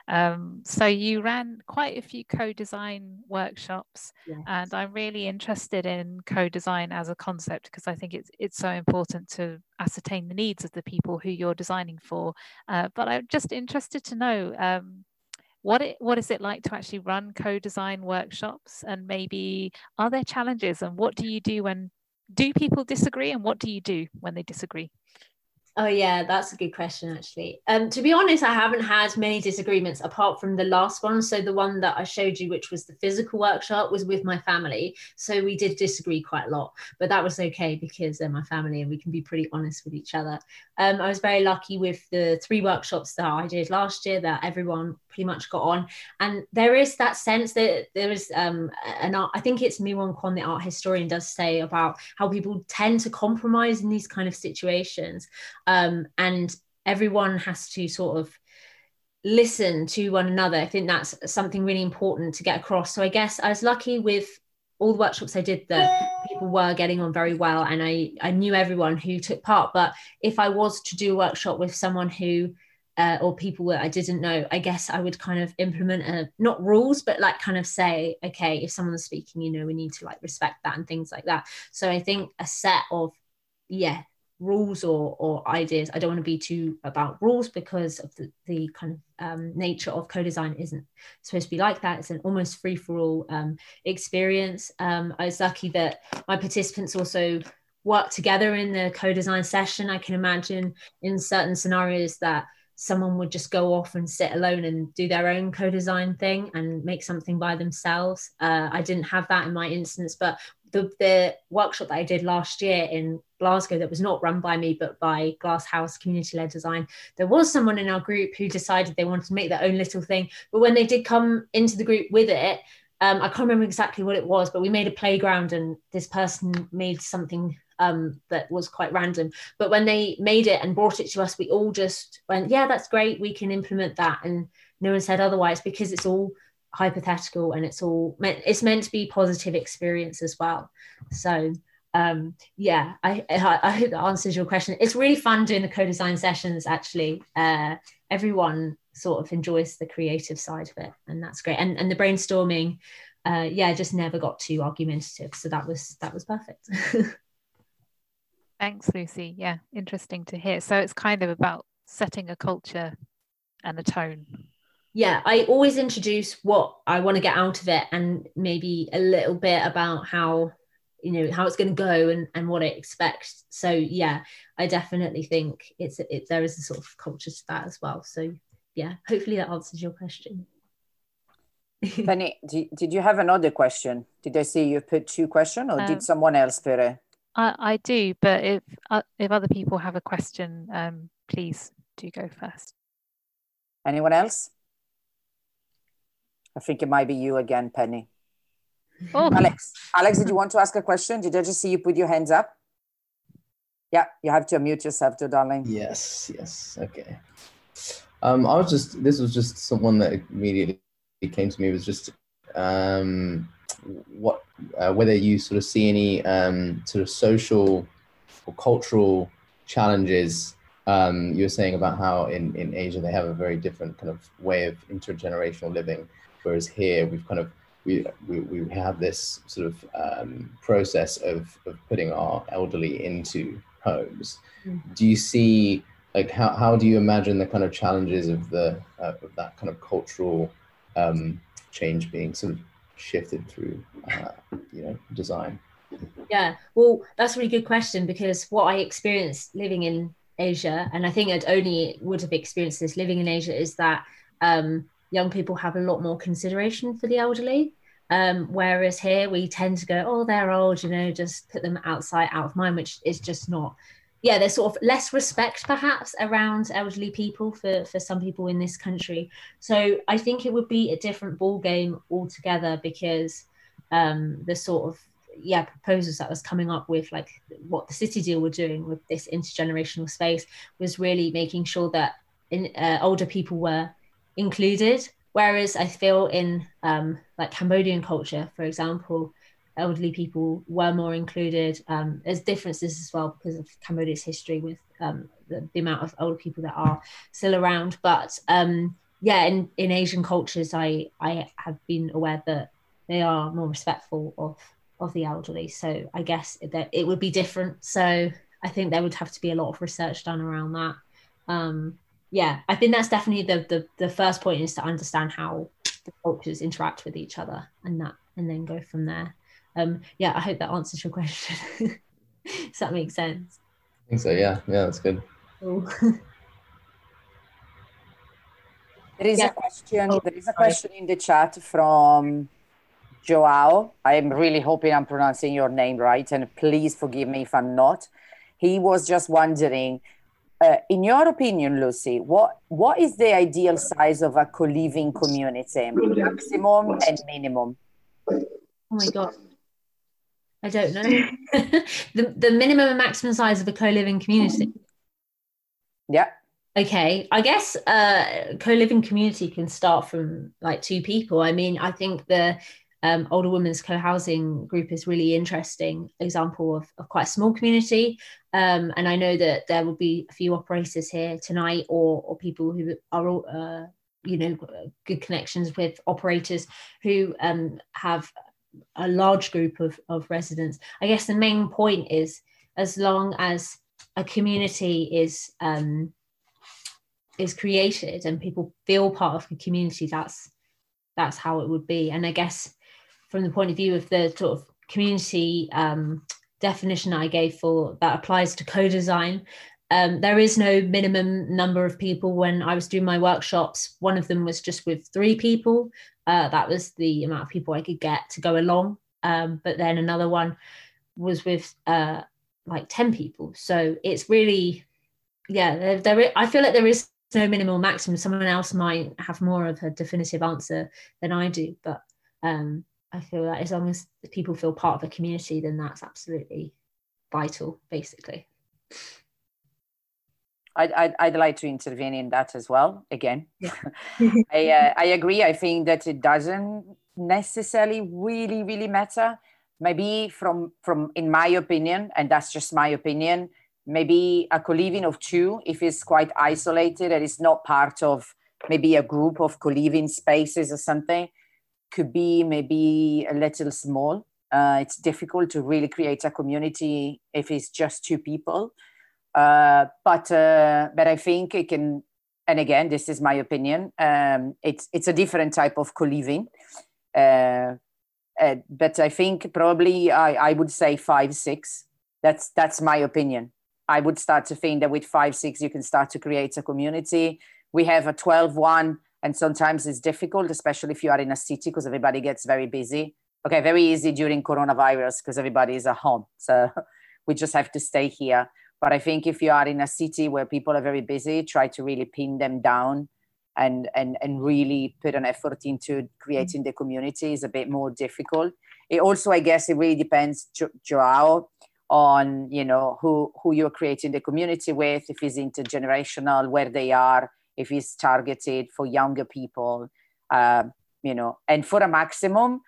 Um, so you ran quite a few co-design workshops, Yes. and I'm really interested in co-design as a concept because I think it's it's so important to ascertain the needs of the people who you're designing for. Uh, but I'm just interested to know um, what it what is it like to actually run co-design workshops, and maybe are there challenges, and what do you do when do people disagree, and what do you do when they disagree? Oh yeah, that's a good question actually. Um, to be honest, I haven't had many disagreements apart from the last one. So the one that I showed you, which was the physical workshop, was with my family. So we did disagree quite a lot, but that was okay because they're my family and we can be pretty honest with each other. Um, I was very lucky with the three workshops that I did last year that everyone pretty much got on, and there is that sense that there is um, an art. I think it's Miwon Kwon, the art historian, does say about how people tend to compromise in these kind of situations um, and everyone has to sort of listen to one another. I think that's something really important to get across. So I guess I was lucky with all the workshops I did that people were getting on very well, and I I knew everyone who took part. But if I was to do a workshop with someone who uh, or people that I didn't know, I guess I would kind of implement a not rules, but like kind of say, okay, if someone's speaking, you know, we need to like respect that and things like that. So I think a set of yeah rules or or ideas i don't want to be too about rules because of the, the kind of um, nature of co-design isn't supposed to be like that. It's an almost free-for-all um, experience. Um, i was lucky that my participants also work together in the co-design session. I can imagine in certain scenarios that someone would just go off and sit alone and do their own co-design thing and make something by themselves uh, i didn't have that in my instance but the, the workshop that I did last year in Glasgow that was not run by me but by Glasshouse Community Led Design, there was someone in our group who decided they wanted to make their own little thing. But when they did come into the group with it, um, I can't remember exactly what it was, but we made a playground and this person made something um, that was quite random. But when they made it and brought it to us, we all just went, yeah, that's great. We can implement that. And no one said otherwise because it's all hypothetical and it's all meant it's meant to be positive experience as well so um, yeah, I, I, I hope that answers your question. It's really fun doing the co-design sessions. Actually, uh, everyone sort of enjoys the creative side of it, and that's great. And and the brainstorming, uh, yeah, just never got too argumentative, so that was that was perfect. Thanks, Lucy. Yeah, interesting to hear. So it's kind of about setting a culture and a tone. Yeah, I always introduce what I want to get out of it and maybe a little bit about how you know how it's going to go and, and what I expect. So yeah, I definitely think it's it, there is a sort of culture to that as well. So yeah, hopefully that answers your question. Penny, did did you have another question? Did I see you put two questions or um, did someone else put it? I, I do, but if uh, if other people have a question, um, please do go first. Anyone else? I think it might be you again, Penny. Oh. Alex, Alex, did you want to ask a question? Did I just see you put your hands up? Yeah, you have to unmute yourself too, darling. Yes, yes, okay. Um, I was just, this was just someone that immediately came to me was just um, what uh, whether you sort of see any um, sort of social or cultural challenges. Um, you were saying about how in, in Asia they have a very different kind of way of intergenerational living, whereas here we've kind of we, we, we have this sort of um, process of, of putting our elderly into homes. Mm. Do you see like how, how do you imagine the kind of challenges of the uh, of that kind of cultural um, change being sort of shifted through uh, you know design? Yeah. Well that's a really good question because what i experienced living in asia and i think i'd only would have experienced this living in asia is that um, young people have a lot more consideration for the elderly. Um, whereas here we tend to go oh they're old you know just put them outside out of mind which is just not yeah, there's sort of less respect perhaps around elderly people for, for some people in this country. So I think it would be a different ball game altogether because um, the sort of yeah proposals that was coming up with like what the city deal were doing with this intergenerational space was really making sure that in, uh, older people were included. Whereas I feel in um, like Cambodian culture, for example, elderly people were more included. Um, there's differences as well because of Cambodia's history with um, the, the, amount of older people that are still around. But um, yeah, in, in Asian cultures, I, I have been aware that they are more respectful of, of the elderly. So I guess that it would be different. So I think there would have to be a lot of research done around that. Um, yeah, I think that's definitely the, the the first point is to understand how the cultures interact with each other and that and then go from there um, yeah, I hope that answers your question. Does that make sense? I think so. Yeah, yeah, that's good. Cool. there is yeah. a question. Oh, there is a question in the chat from Joao. I am really hoping I'm pronouncing your name right, and please forgive me if I'm not. He was just wondering, uh, in your opinion, Lucy, what what is the ideal size of a co-living community, maximum and minimum? Oh my god, I don't know. the, the minimum and maximum size of a co-living community. Yeah. Okay. I guess uh co-living community can start from like two people. I mean, I think the um, older women's co-housing group is really interesting example of, of quite a small community um, and i know that there will be a few operators here tonight or, or people who are uh, you know good connections with operators who um, have a large group of, of residents. I guess the main point is as long as a community is um, is created and people feel part of the community, that's that's how it would be. And I guess from the point of view of the sort of community um, definition I gave for that applies to co-design. Um, there is no minimum number of people. When I was doing my workshops, one of them was just with three people, uh, that was the amount of people I could get to go along. Um, but then another one was with uh, like 10 people. So it's really, yeah, there, I feel like there is no minimal maximum. Someone else might have more of a definitive answer than I do. But um, I feel that as long as people feel part of a community, then that's absolutely vital, basically. I'd, I'd, I'd, like to intervene in that as well. Again, yeah. I, uh, I agree. I think that it doesn't necessarily really, really matter. maybe from from in my opinion, and that's just my opinion, maybe a co-living of two, if it's quite isolated and it's not part of maybe a group of co-living spaces or something, could be maybe a little small. Uh, it's difficult to really create a community if it's just two people. Uh, but uh, but I think it can. And again, this is my opinion. Um, it's it's a different type of co-living. Uh, uh, but I think probably I, I would say five six. That's that's my opinion. I would start to think that with five six you can start to create a community. We have a 12 one and sometimes it's difficult, especially if you are in a city because everybody gets very busy. Okay, very easy during coronavirus because everybody is at home. So we just have to stay here. But I think if you are in a city where people are very busy, try to really pin them down and and and really put an effort into creating the community is a bit more difficult. It also, I guess, it really depends, jo- Joao, on you know who who you're creating the community with, if it's intergenerational, where they are, if it's targeted for younger people, uh, you know, and for a maximum,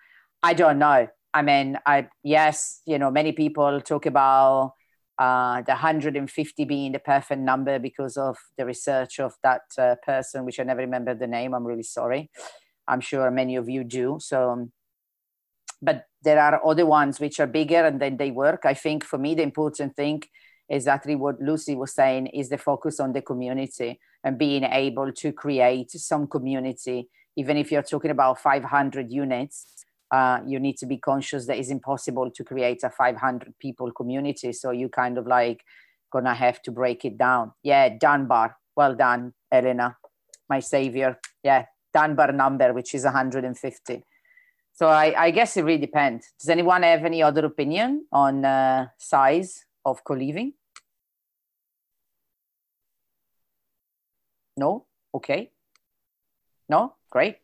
I don't know. I mean, I yes, you know, many people talk about uh, the 150 being the perfect number because of the research of that uh, person, which I never remember the name. I'm really sorry. I'm sure many of you do. So, um, but there are other ones which are bigger and then they work. I think for me, the important thing exactly what Lucy was saying is the focus on the community and being able to create some community. Even if you're talking about 500 units, uh, you need to be conscious that it's impossible to create a 500 people community. So you kind of like gonna have to break it down. Yeah, Dunbar. Well done, Elena, my savior. Yeah, Dunbar number, which is 150. So I, I guess it really depends. Does anyone have any other opinion on uh, size of co-living? No? Okay. No? Great.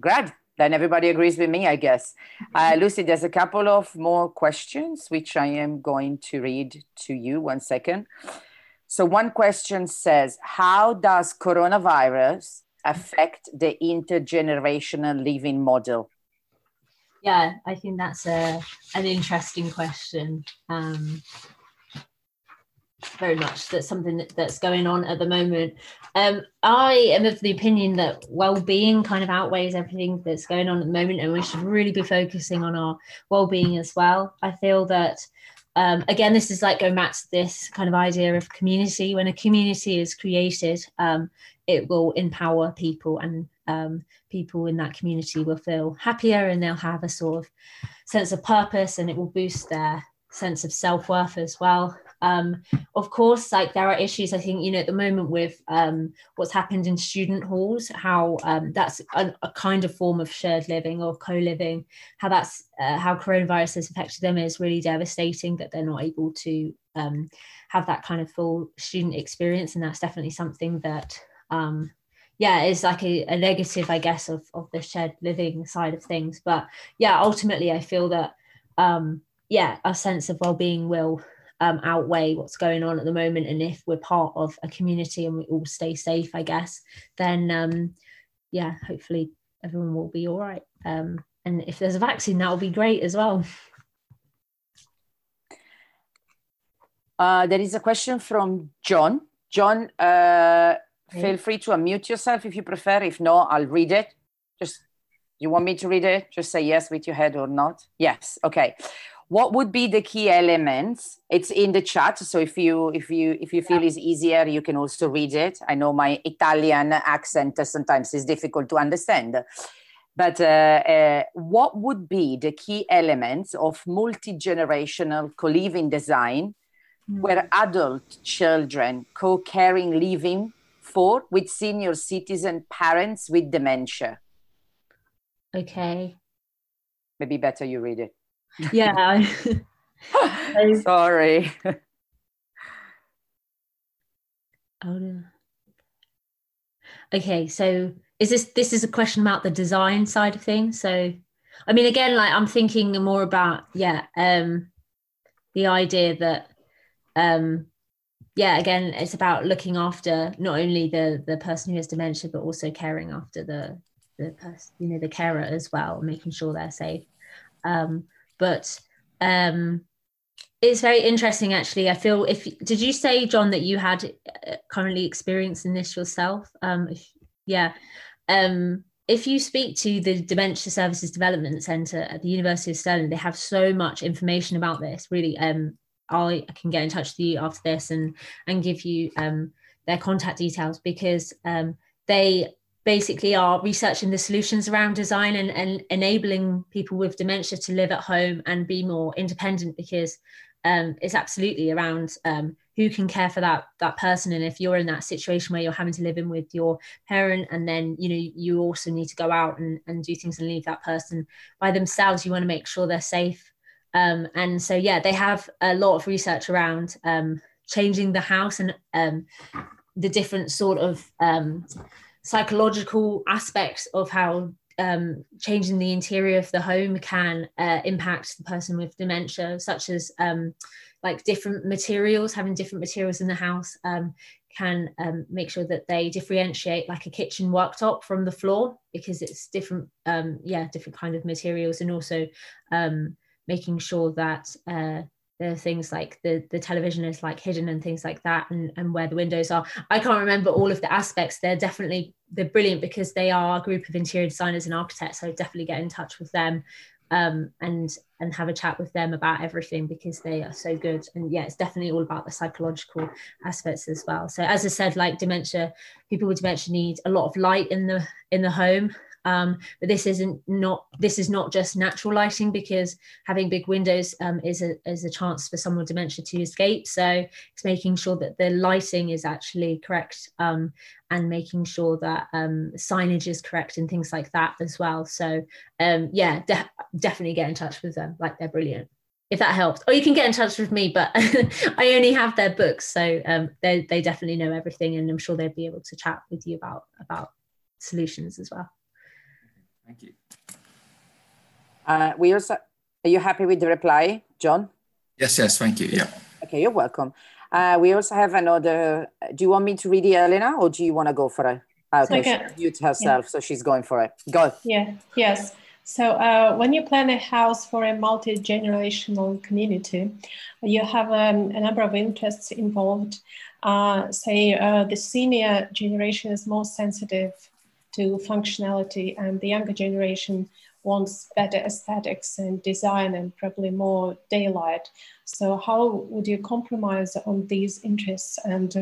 Glad. Then everybody agrees with me, I guess. Uh, Lucy, there's a couple of more questions, which I am going to read to you. One second. So, one question says How does coronavirus affect the intergenerational living model? Yeah, I think that's a, an interesting question. Um, very much that's something that, that's going on at the moment. Um, I am of the opinion that well-being kind of outweighs everything that's going on at the moment, and we should really be focusing on our well-being as well. I feel that um, again, this is like going back to this kind of idea of community. When a community is created, um, it will empower people, and um, people in that community will feel happier, and they'll have a sort of sense of purpose, and it will boost their sense of self-worth as well um, of course, like there are issues, I think, you know, at the moment with um, what's happened in student halls, how um, that's a, a, kind of form of shared living or co living, how that's uh, how coronavirus has affected them is really devastating that they're not able to um, have that kind of full student experience. And that's definitely something that um, yeah is like a, a, negative i guess of, of the shared living side of things but yeah ultimately i feel that um yeah a sense of well-being will um, outweigh what's going on at the moment. And if we're part of a community and we all stay safe, I guess, then um, yeah, hopefully everyone will be all right. Um, and if there's a vaccine, that will be great as well. Uh, there is a question from John. John, uh, feel free to unmute yourself if you prefer. If not, I'll read it. Just, you want me to read it? Just say yes with your head or not. Yes. Okay what would be the key elements? It's in the chat so if you if you if you feel yeah. it's easier you can also read it. I know my italian accent sometimes is difficult to understand. But uh, uh, what would be the key elements of multi-generational co-living design mm. where adult children co-caring living for with senior citizen parents with dementia? Okay. Maybe better you read it yeah. Sorry. Oh, okay, so is this this is a question about the design side of things? So, I mean, again, like I'm thinking more about yeah, um, the idea that um, yeah, again, it's about looking after not only the the person who has dementia, but also caring after the the person, you know, the carer as well, making sure they're safe. Um, but um, it's very interesting actually. I feel if did you say john that you had uh, currently experiencing this yourself? Um if, yeah. Um if you speak to the dementia services development center at the university of stirling they have so much information about this really. Um i can get in touch with you after this and and give you um their contact details because um they basically are researching the solutions around design and, and enabling people with dementia to live at home and be more independent because um, it's absolutely around um, who can care for that that person. And if you're in that situation where you're having to live in with your parent and then you know you also need to go out and, and do things and leave that person by themselves you want to make sure they're safe. Um, and so yeah they have a lot of research around um, changing the house and um, the different sort of um, psychological aspects of how um, changing the interior of the home can uh, impact the person with dementia, such as um, like different materials, having different materials in the house um, can um, make sure that they differentiate like a kitchen worktop from the floor because it's different, um, yeah, different kind of materials, and also um, making sure that uh, are things like the the television is like hidden and things like that and, and where the windows are. I can't remember all of the aspects. They're definitely they're brilliant because they are a group of interior designers and architects. So definitely get in touch with them um, and and have a chat with them about everything because they are so good. And yeah it's definitely all about the psychological aspects as well. So as i said like dementia people with dementia need a lot of light in the in the home um, but this isn't not this is not just natural lighting because having big windows um, is a is a chance for someone with dementia to escape. So it's making sure that the lighting is actually correct um, and making sure that um, signage is correct and things like that as well. So um, yeah, de- definitely get in touch with them. Like they're brilliant if that helps. Or you can get in touch with me, but I only have their books, so um, they they definitely know everything, and I'm sure they'd be able to chat with you about about solutions as well. Thank you. Uh, we also, are you happy with the reply, John? Yes, yes, thank you. Yeah. Okay, you're welcome. Uh, we also have another. Do you want me to read it, Elena, or do you want to go for it? Okay, Second. she mute herself, yeah. so she's going for it. Go. Yeah. Yes. So uh, when you plan a house for a multi-generational community, you have um, a number of interests involved. Uh, say uh, the senior generation is more sensitive to functionality, and the younger generation wants better aesthetics and design and probably more daylight. So, how would you compromise on these interests, and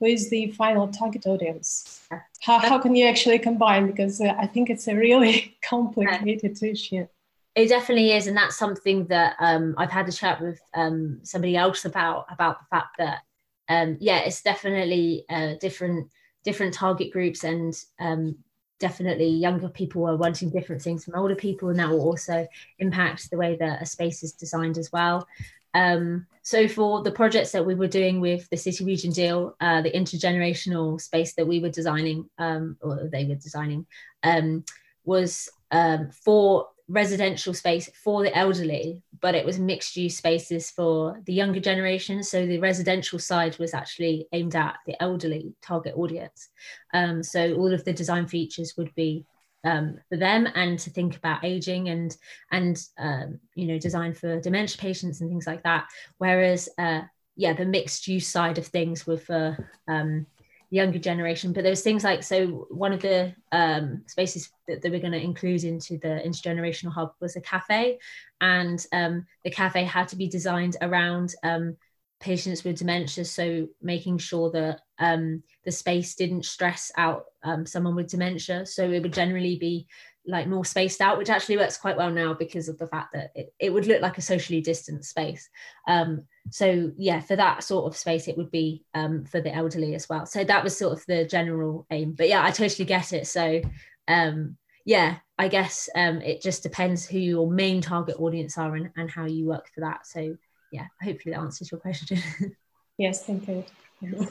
who is the final target audience? How, how can you actually combine? Because uh, I think it's a really complicated issue. It definitely is, and that's something that um, I've had a chat with um, somebody else about about the fact that um, yeah, it's definitely uh, different different target groups and um, definitely younger people are wanting different things from older people, and that will also impact the way that a space is designed as well. Um, so for the projects that we were doing with the city region deal, uh, the intergenerational space that we were designing, um, or they were designing, um, was um, for residential space for the elderly, but it was mixed use spaces for the younger generation. So the residential side was actually aimed at the elderly target audience. Um, so all of the design features would be um, for them and to think about aging and and um, you know design for dementia patients and things like that. Whereas uh, yeah, the mixed use side of things were for um, younger generation. But there's things like so one of the um, spaces that, that we're going to include into the intergenerational hub was a cafe, and um, the cafe had to be designed around um, patients with dementia. So making sure that um, the space didn't stress out um, someone with dementia. So it would generally be like more spaced out, which actually works quite well now because of the fact that it, it would look like a socially distant space. Um, so yeah, for that sort of space, it would be um, for the elderly as well. So that was sort of the general aim. But yeah, I totally get it. So um, yeah, I guess um, it just depends who your main target audience are and, and how you work for that. So yeah, hopefully that answers your question. yes, thank you. Yes.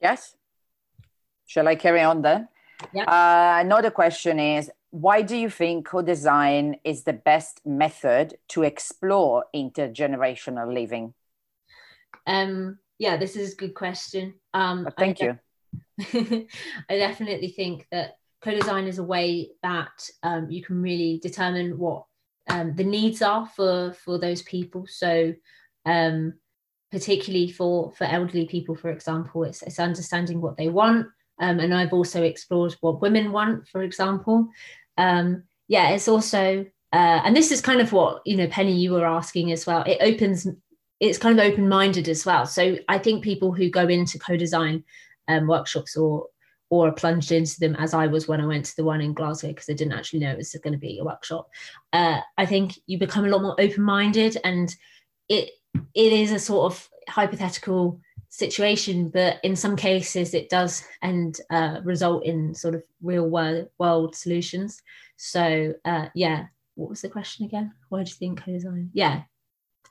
yes. Shall I carry on then? Yeah. Uh, another question is why do you think co-design is the best method to explore intergenerational living? Um, yeah, this is a good question. Um, thank I you. I definitely think that co-design is a way that um, you can really determine what um, the needs are for for those people. So um, particularly for for elderly people, for example, it's, it's understanding what they want. Um, and I've also explored what women want, for example. Um, yeah, it's also uh, and this is kind of what you know, Penny, you were asking as well. It opens, it's kind of open-minded as well. So I think people who go into co-design um, workshops or or are plunged into them as I was when I went to the one in Glasgow because I didn't actually know it was going to be a workshop. Uh, I think you become a lot more open-minded, and it it is a sort of hypothetical situation, but in some cases it does and uh, result in sort of real world world solutions. So uh, yeah, what was the question again? Why do you think co-design? Yeah,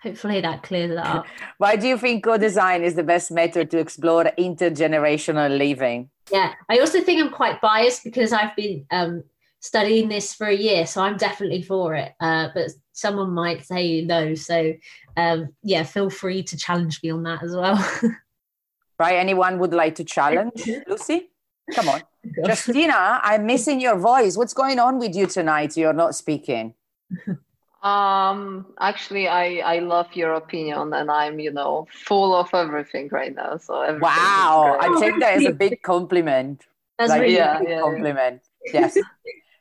hopefully that clears that up. Why do you think co-design is the best method to explore intergenerational living? Yeah, I also think I'm quite biased because I've been um, studying this for a year, so I'm definitely for it. Uh, but someone might say no, so um, yeah, feel free to challenge me on that as well. right? Anyone would like to challenge Lucy? Come on, Justina, I'm missing your voice. What's going on with you tonight? You're not speaking. Um, actually, I I love your opinion, and I'm you know full of everything right now. So wow, I take that as a big compliment. That's like, really yeah, yeah, compliment. Yeah. Yes.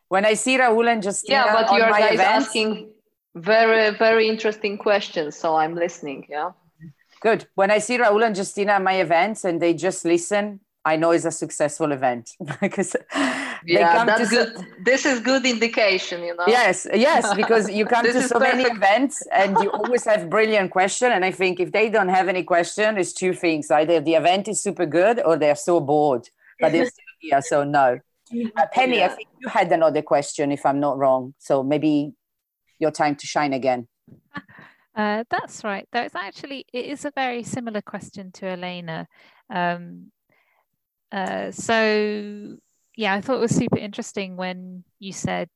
when I see Raul and Justina, yeah, but you're guys events, asking very very interesting questions, so I'm listening. Yeah. Good. When I see Raul and Justina at my events and they just listen, I know it's a successful event because yeah, that's good. So, this is good indication, you know. Yes, yes, because you come to so perfect. many events and you always have brilliant question. And I think if they don't have any question, it's two things: either the event is super good or they're so bored, but they're still here. So no. Uh, Penny, yeah. I think you had another question, if I'm not wrong. So maybe your time to shine again. Uh, that's right. That's actually it is a very similar question to Elena. Um, uh, so yeah, I thought it was super interesting when you said,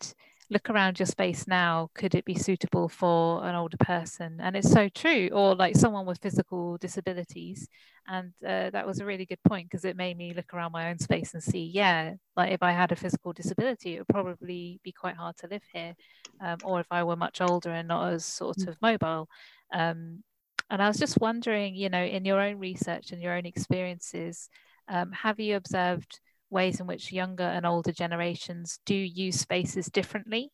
look around your space now, could it be suitable for an older person? And it's so true, or like someone with physical disabilities. And uh, that was a really good point because it made me look around my own space and see, yeah, like if I had a physical disability, it would probably be quite hard to live here. Um, or if I were much older and not as sort mm. of mobile. Um, and I was just wondering, you know, in your own research and your own experiences, um, have you observed ways in which younger and older generations do use spaces differently?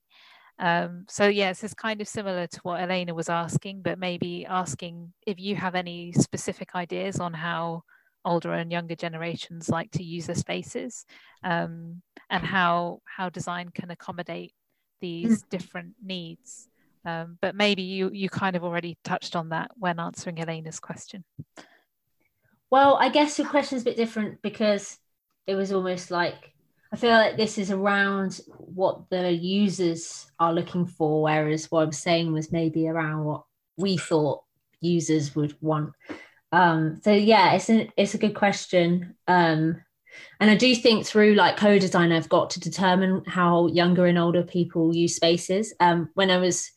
Um, so yes, it's kind of similar to what Elena was asking, but maybe asking if you have any specific ideas on how older and younger generations like to use their spaces um, and how how design can accommodate these mm. different needs. Um, but maybe you you kind of already touched on that when answering Elena's question. Well, I guess your question is a bit different because it was almost like I feel like this is around what the users are looking for, whereas what I was saying was maybe around what we thought users would want. Um, so yeah, it's a it's a good question. Um, and I do think through like co-design, I've got to determine how younger and older people use spaces. Um, when I was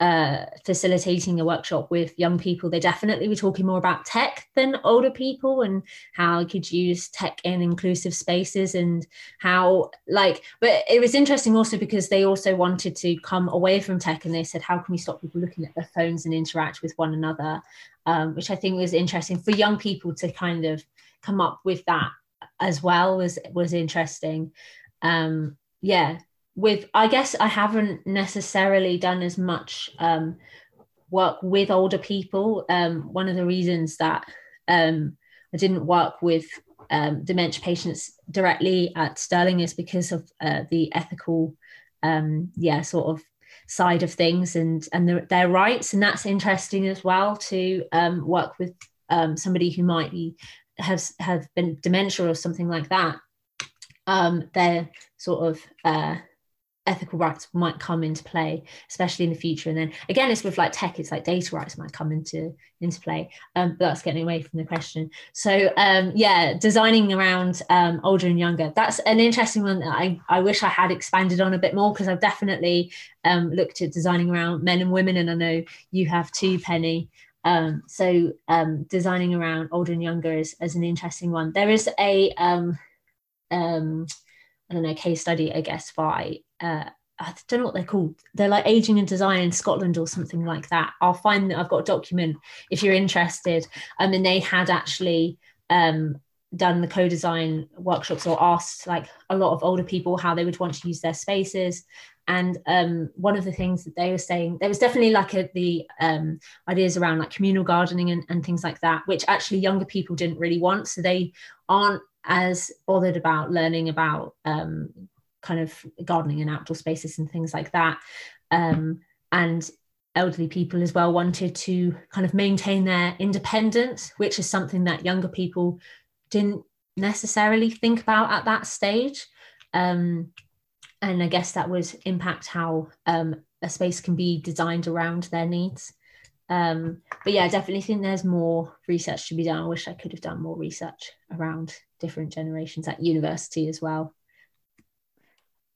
uh, facilitating a workshop with young people, they definitely were talking more about tech than older people and how I could use tech in inclusive spaces and how, like, but it was interesting also because they also wanted to come away from tech and they said, how can we stop people looking at their phones and interact with one another? Um, which I think was interesting for young people to kind of come up with that as well was was interesting. Um, yeah, with i guess i haven't necessarily done as much um, work with older people. Um, one of the reasons that um, i didn't work with um, dementia patients directly at Stirling is because of uh, the ethical um, yeah sort of side of things and and the, their rights. And that's interesting as well to um, work with somebody who might be has have been dementia or something like that. Um, they're sort of uh, ethical rights might come into play, especially in the future. And then again, it's with like tech, it's like data rights might come into into play. Um, but that's getting away from the question. So um, yeah, designing around um, older and younger. That's an interesting one that I, I wish I had expanded on a bit more because I've definitely um, looked at designing around men and women, and I know you have too, Penny. Um, so um, designing around older and younger is, is an interesting one. There is a I don't know case study, I guess, by uh, I don't know what they're called. They're like aging and design in Scotland or something like that. I'll find that I've got a document if you're interested. Um, and they had actually um, done the co-design workshops or asked like a lot of older people how they would want to use their spaces. And um, one of the things that they were saying, there was definitely like a, the um, ideas around like communal gardening and, and things like that, which actually younger people didn't really want. So they aren't as bothered about learning about um, kind of gardening and outdoor spaces and things like that. Um, and elderly people as well wanted to kind of maintain their independence, which is something that younger people didn't necessarily think about at that stage. Um, and I guess that would impact how um, a space can be designed around their needs. Um, but yeah, I definitely think there's more research to be done. I wish I could have done more research around different generations at university as well.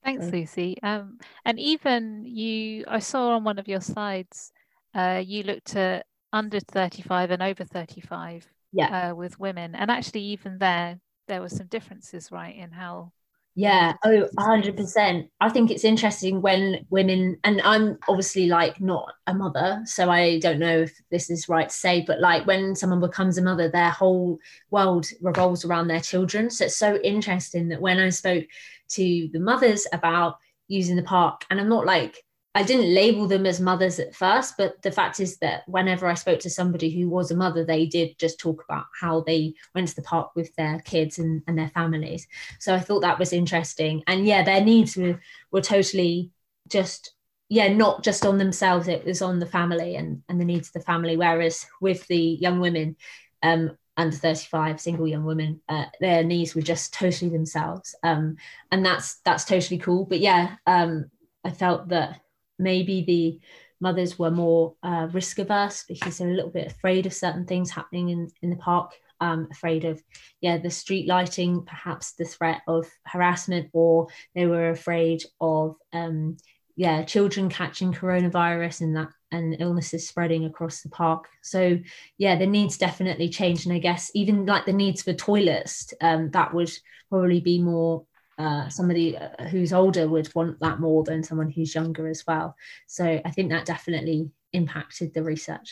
Thanks, Lucy. Um, and even you, I saw on one of your slides, uh, you looked at under 35 and over 35 yeah. uh, with women. And actually, even there, there were some differences, right, in how. Yeah, oh, 100%. I think it's interesting when women, and I'm obviously like not a mother, so I don't know if this is right to say, but like when someone becomes a mother, their whole world revolves around their children. So it's so interesting that when I spoke to the mothers about using the park. And I'm not like, I didn't label them as mothers at first, but the fact is that whenever I spoke to somebody who was a mother, they did just talk about how they went to the park with their kids and, and their families. So I thought that was interesting. And yeah, their needs were, were totally just yeah not just on themselves it was on the family and and the needs of the family whereas with the young women um under 35 single young women uh, their needs were just totally themselves um, and that's that's totally cool but yeah um, i felt that maybe the mothers were more uh, risk averse because they're a little bit afraid of certain things happening in, in the park um, afraid of yeah the street lighting perhaps the threat of harassment or they were afraid of um, yeah children catching coronavirus and that and illnesses spreading across the park. So yeah, the needs definitely change, and I guess even like the needs for toilets, um, that would probably be more. Uh, somebody uh, who's older would want that more than someone who's younger as well. So I think that definitely impacted the research.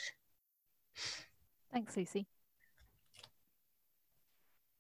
Thanks, Lucy.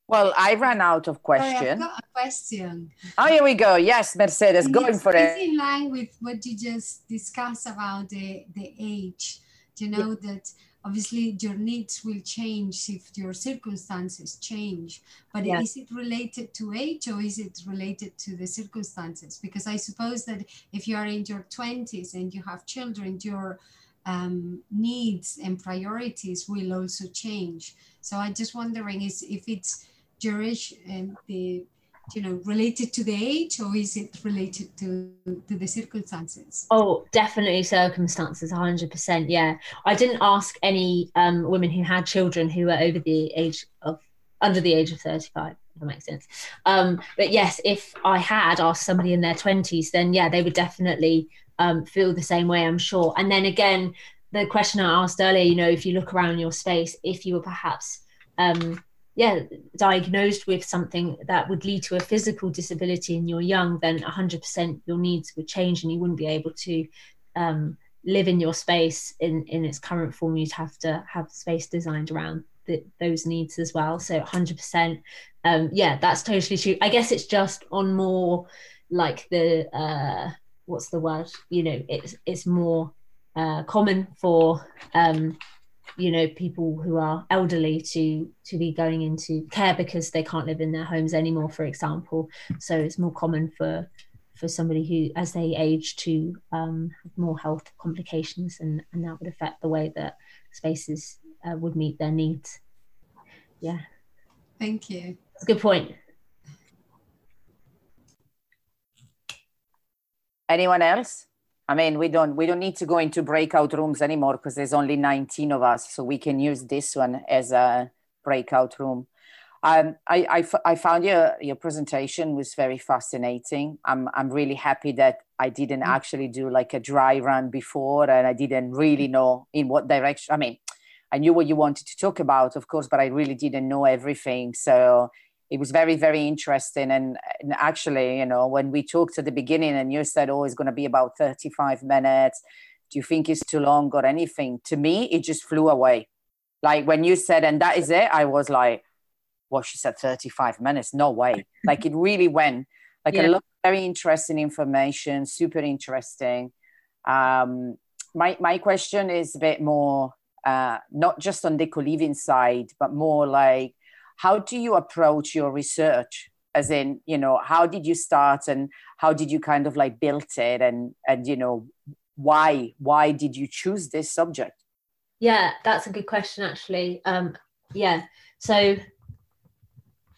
Well, I ran out of questions. Sorry, I've got a question. Oh, here we go. Yes, Mercedes, and going for it. in line with what you just discussed about the, the age. You know yeah. that obviously your needs will change if your circumstances change. But yeah. is it related to age or is it related to the circumstances? Because I suppose that if you are in your 20s and you have children, your um, needs and priorities will also change. So I'm just wondering is if it's duration and the you know related to the age or is it related to to the circumstances? Oh definitely circumstances 100% yeah. I didn't ask any um, women who had children who were over the age of under the age of 35 if that makes sense. Um, but yes if i had asked somebody in their 20s then yeah they would definitely um, feel the same way i'm sure. And then again the question i asked earlier you know if you look around your space if you were perhaps um, yeah diagnosed with something that would lead to a physical disability and you're young then 100% your needs would change and you wouldn't be able to um, live in your space in in its current form. You'd have to have space designed around the, those needs as well. So 100% um, yeah that's totally true. I guess it's just on more like the uh, what's the word? You know it's it's more uh, common for um, you know people who are elderly to to be going into care because they can't live in their homes anymore for example. So it's more common for for somebody who as they age to um, have more health complications and and that would affect the way that spaces uh, would meet their needs. Yeah. Thank you. That's a good point. Anyone else I mean, we don't we don't need to go into breakout rooms anymore because there's only 19 of us, so we can use this one as a breakout room. Um, I, I, I found your your presentation was very fascinating. I'm I'm really happy that I didn't mm. actually do like a dry run before, and I didn't really know in what direction. I mean, I knew what you wanted to talk about, of course, but I really didn't know everything. So it was very very interesting. And, and actually you know when we talked at the beginning and you said oh it's going to be about 35 minutes. Do you think it's too long or anything? To me it just flew away. Like when you said and that is it i was like well she said 35 minutes? No way. Like it really went. Like Yeah. a lot of very interesting information super interesting. Um my my question is a bit more uh not just on the co-living side but more like how do you approach your research as in you know how did you start and how did you kind of like build it and and you know why why did you choose this subject Yeah, that's a good question, actually. Um, yeah, so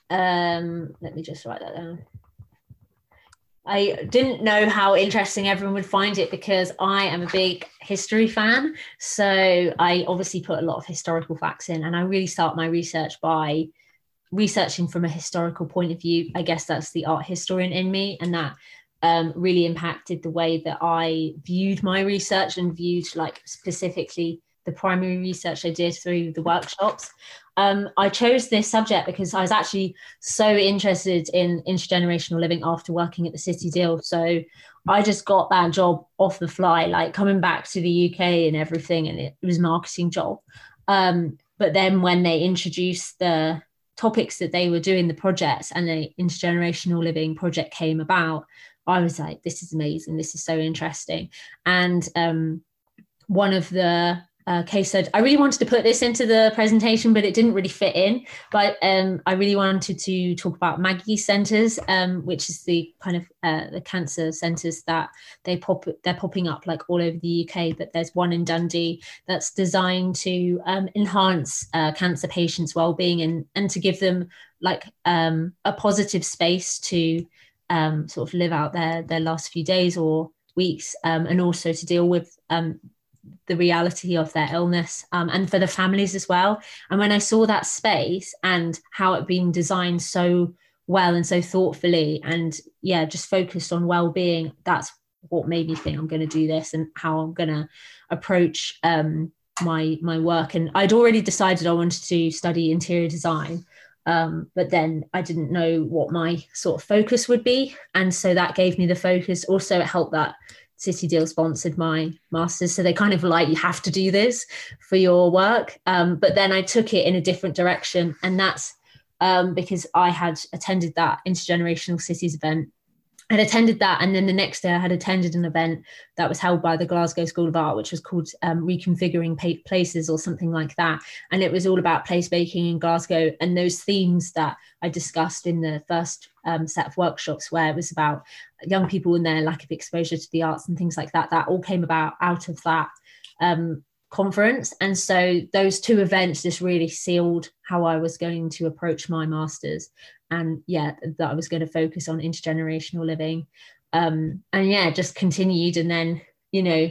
um, let me just write that down. I didn't know how interesting everyone would find it because I am a big history fan. So I obviously put a lot of historical facts in, and I really start my research by researching from a historical point of view. I guess that's the art historian in me, and that um, really impacted the way that I viewed my research and viewed like specifically the primary research I did through the workshops. Um, I chose this subject because I was actually so interested in intergenerational living after working at the City Deal. So I just got that job off the fly, like coming back to the UK and everything, and it, was a marketing job. Um, but then when they introduced the topics that they were doing, the projects, and the intergenerational living project came about, I was like, this is amazing. This is so interesting. And um, one of the uh, case studies, I really wanted to put this into the presentation, but it didn't really fit in. But um, I really wanted to talk about Maggie centres, um, which is the kind of uh, the cancer centres that they pop they're popping up like all over the UK. But there's one in Dundee that's designed to um, enhance uh, cancer patients' well-being and and to give them like um, a positive space to um, sort of live out their their last few days or weeks, um, and also to deal with the reality of their illness um, and for the families as well. And when I saw that space and how it being designed so well and so thoughtfully, and yeah, just focused on well being, that's what made me think I'm going to do this and how I'm going to approach um, my my work. And I'd already decided I wanted to study interior design. Um, but then I didn't know what my sort of focus would be. And so that gave me the focus. Also, it helped that City Deal sponsored my master's. So they kind of like, you have to do this for your work. Um, but then I took it in a different direction. And that's um, because I had attended that intergenerational cities event. I'd attended that, and then the next day I had attended an event that was held by the Glasgow School of Art, which was called um, Reconfiguring Places or something like that. And it was all about place making in Glasgow and those themes that I discussed in the first um, set of workshops, where it was about young people and their lack of exposure to the arts and things like that. That all came about out of that um, conference. And so those two events just really sealed how I was going to approach my masters. And yeah, that I was going to focus on intergenerational living. Um, and yeah, just continued. And then, you know,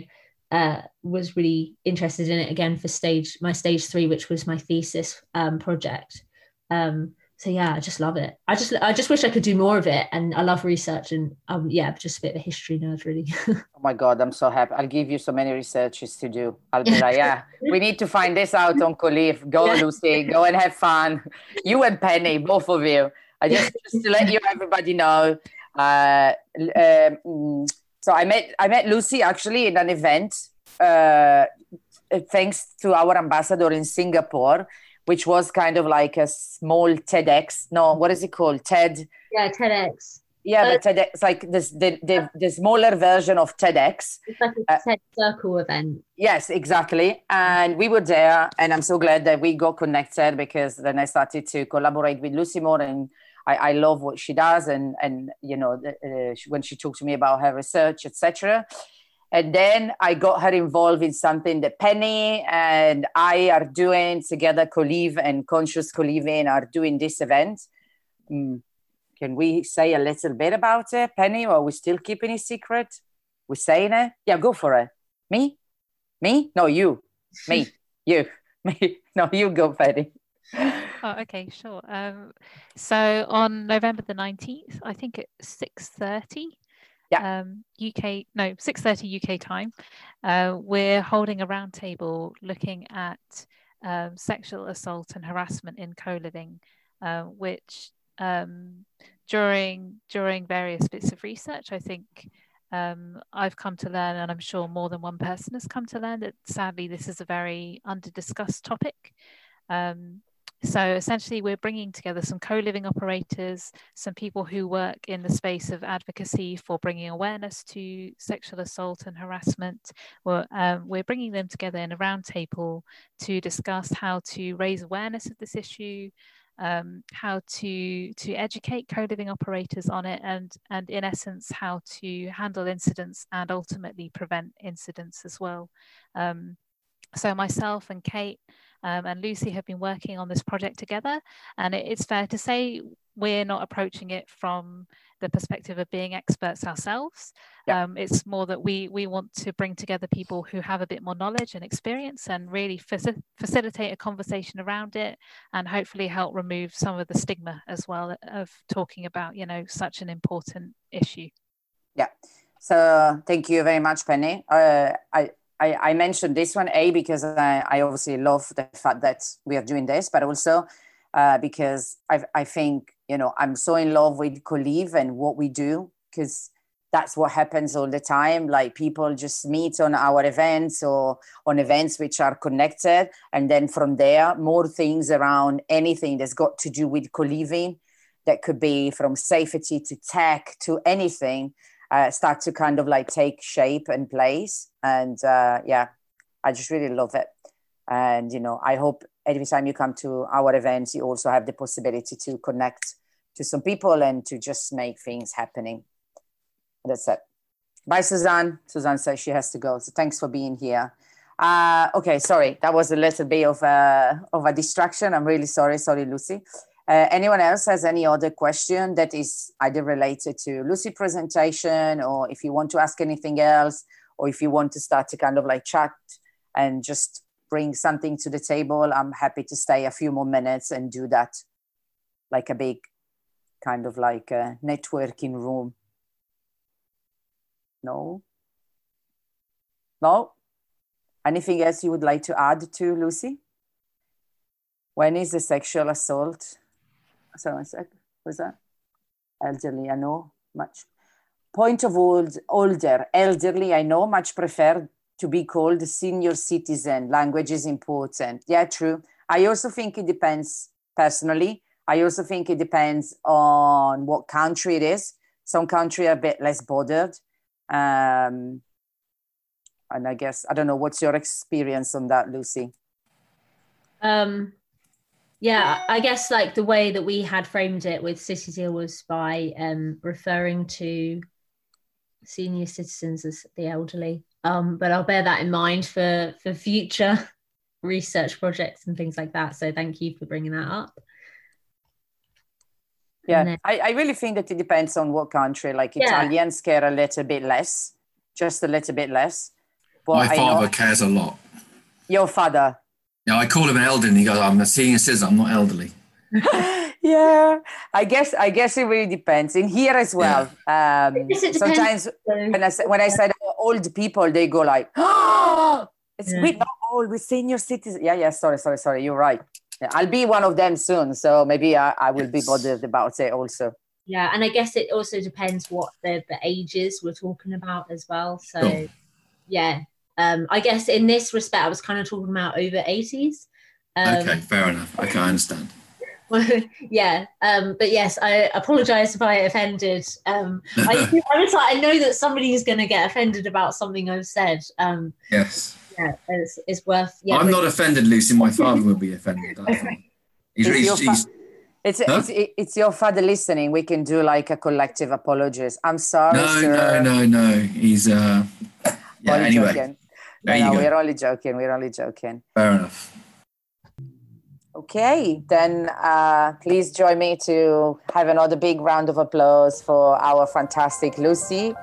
uh, was really interested in it again for stage my stage three, which was my thesis um, project. Um, so yeah, I just love it. I just I just wish I could do more of it, and I love research, and um, yeah, just a bit of a history nerd, really. Oh my God, I'm so happy. I'll give you so many researches to do. I'll be like, yeah, we need to find this out on Co-Liv. Go, Yeah. Lucy, go and have fun. You and Penny, both of you. I just, just to let you everybody know. Uh, um, so I met I met Lucy actually in an event, uh, thanks to our ambassador in Singapore, which was kind of like a small TEDx. No, what is it called? TED. yeah, TEDx. Yeah, but TEDx like this the, the the smaller version of TEDx. It's like a TED circle event. Yes, exactly. And we were there, and I'm so glad that we got connected because then I started to collaborate with Lucy more, and I, I love what she does, and and you know the, uh, she- when she talked to me about her research, etc. And then I got her involved in something that Penny and I are doing together. Co-Liv and Conscious Co-Living are doing this event. Mm, Can we say a little bit about it, Penny, or are we still keeping it secret? We're saying it? Yeah, go for it. Me? Me? No, you. Me. you. Me. No, you go, Penny. Oh, okay, sure. Um, so on November the 19th, I think at 6.30 um, UK, no, 6.30 UK time, uh, we're holding a roundtable looking at um, sexual assault and harassment in co-living, uh, which um, during during various bits of research, I think um, I've come to learn, and I'm sure more than one person has come to learn that sadly this is a very under discussed topic. Um, so essentially, we're bringing together some co living operators, some people who work in the space of advocacy for bringing awareness to sexual assault and harassment. We're, um, we're bringing them together in a roundtable to discuss how to raise awareness of this issue. Um, how to to educate co-living operators on it and and in essence how to handle incidents and ultimately prevent incidents as well um, so myself and Cate um, and Lucy have been working on this project together. And it, it's fair to say we're not approaching it from the perspective of being experts ourselves. Yeah. Um, it's more that we we want to bring together people who have a bit more knowledge and experience and really faci- facilitate a conversation around it and hopefully help remove some of the stigma as well of talking about you know such an important issue. Yeah. So thank you very much, Penny. Uh, I I, I mentioned this one, A, because I, I obviously love the fact that we are doing this, but also uh, because I, I think, you know, I'm so in love with Co-Liv and what we do, because that's what happens all the time. Like people just meet on our events or on events which are connected. And then from there, more things around anything that's got to do with co-living that could be from safety to tech to anything uh, start to kind of like take shape and place. And uh, yeah, I just really love it. And, you know, I hope every time you come to our events, you also have the possibility to connect to some people and to just make things happening. That's it. Bye, Suzanne. Suzanne says she has to go. So thanks for being here. Uh, okay, sorry. That was a little bit of a, of a distraction. I'm really sorry. Sorry, Lucy. Uh, anyone else has any other question that is either related to Lucy presentation or if you want to ask anything else or if you want to start to kind of like chat and just bring something to the table, I'm happy to stay a few more minutes and do that like a big kind of like a networking room. No? No? Anything else you would like to add to Lucy? When is the sexual assault? Sorry one sec. Was that elderly? I know much. Point of old, older, elderly. I know much prefer to be called senior citizen. Language is important. Yeah, true. I also think it depends personally. I also think it depends on what country it is. Some country are a bit less bothered. Um, and I guess I don't know. What's your experience on that, Lucy? Um, yeah i guess like the way that we had framed it with city deal was by um, referring to senior citizens as the elderly. Um, but i'll bear that in mind for for future research projects and things like that. So thank you for bringing that up. Yeah then, I, I really think that it depends on what country. Like yeah. italians care a little bit less just a little bit less. But my father know, cares a lot. Your father yeah, I call him an elderly. And he goes, "I'm a senior citizen. I'm not elderly." yeah, I guess I guess it really depends. In here as well, yeah. um, sometimes when I when I said old people, they go like, "Oh, it's yeah. we not old. We're senior citizens." Yeah, yeah. Sorry, sorry, sorry. You're right. Yeah, I'll be one of them soon, so maybe I, I will yes. be bothered about it also. Yeah, and I guess it also depends what the the ages we're talking about as well. So, oh. yeah, um, I guess in this respect, I was kind of talking about over 80s. Um, okay, fair enough. Okay, I understand. Yeah, um, but yes, I apologize if I offended. Um, I, I was like, I know that somebody is going to get offended about something I've said. Um, yes. Yeah, it's, it's worth. Yeah, I'm but... not offended, Lucy. My father will be offended. okay. He's, he's, he's, it's, huh? it's, it's your father listening. We can do like a collective apologies. I'm sorry. No, sir. no, no, no. He's uh. Yeah. Anyway. Joking. There no, we're only joking. We're only joking. Fair enough. Okay, then uh, please join me to have another big round of applause for our fantastic Lucy.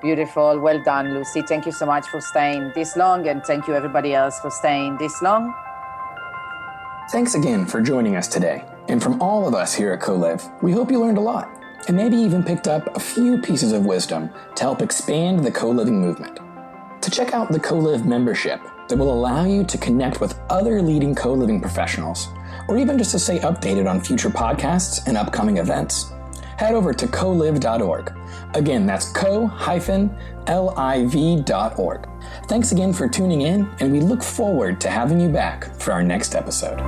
Beautiful. Well done, Lucy. Thank you so much for staying this long, and thank you, everybody else, for staying this long. Thanks again for joining us today. And from all of us here at Co-Liv, we hope you learned a lot and maybe even picked up a few pieces of wisdom to help expand the co living movement. To check out the Co-Liv membership, that will allow you to connect with other leading co living professionals, or even just to stay updated on future podcasts and upcoming events. Head over to coliv.org. Again, that's co-liv.org. Thanks again for tuning in, and we look forward to having you back for our next episode.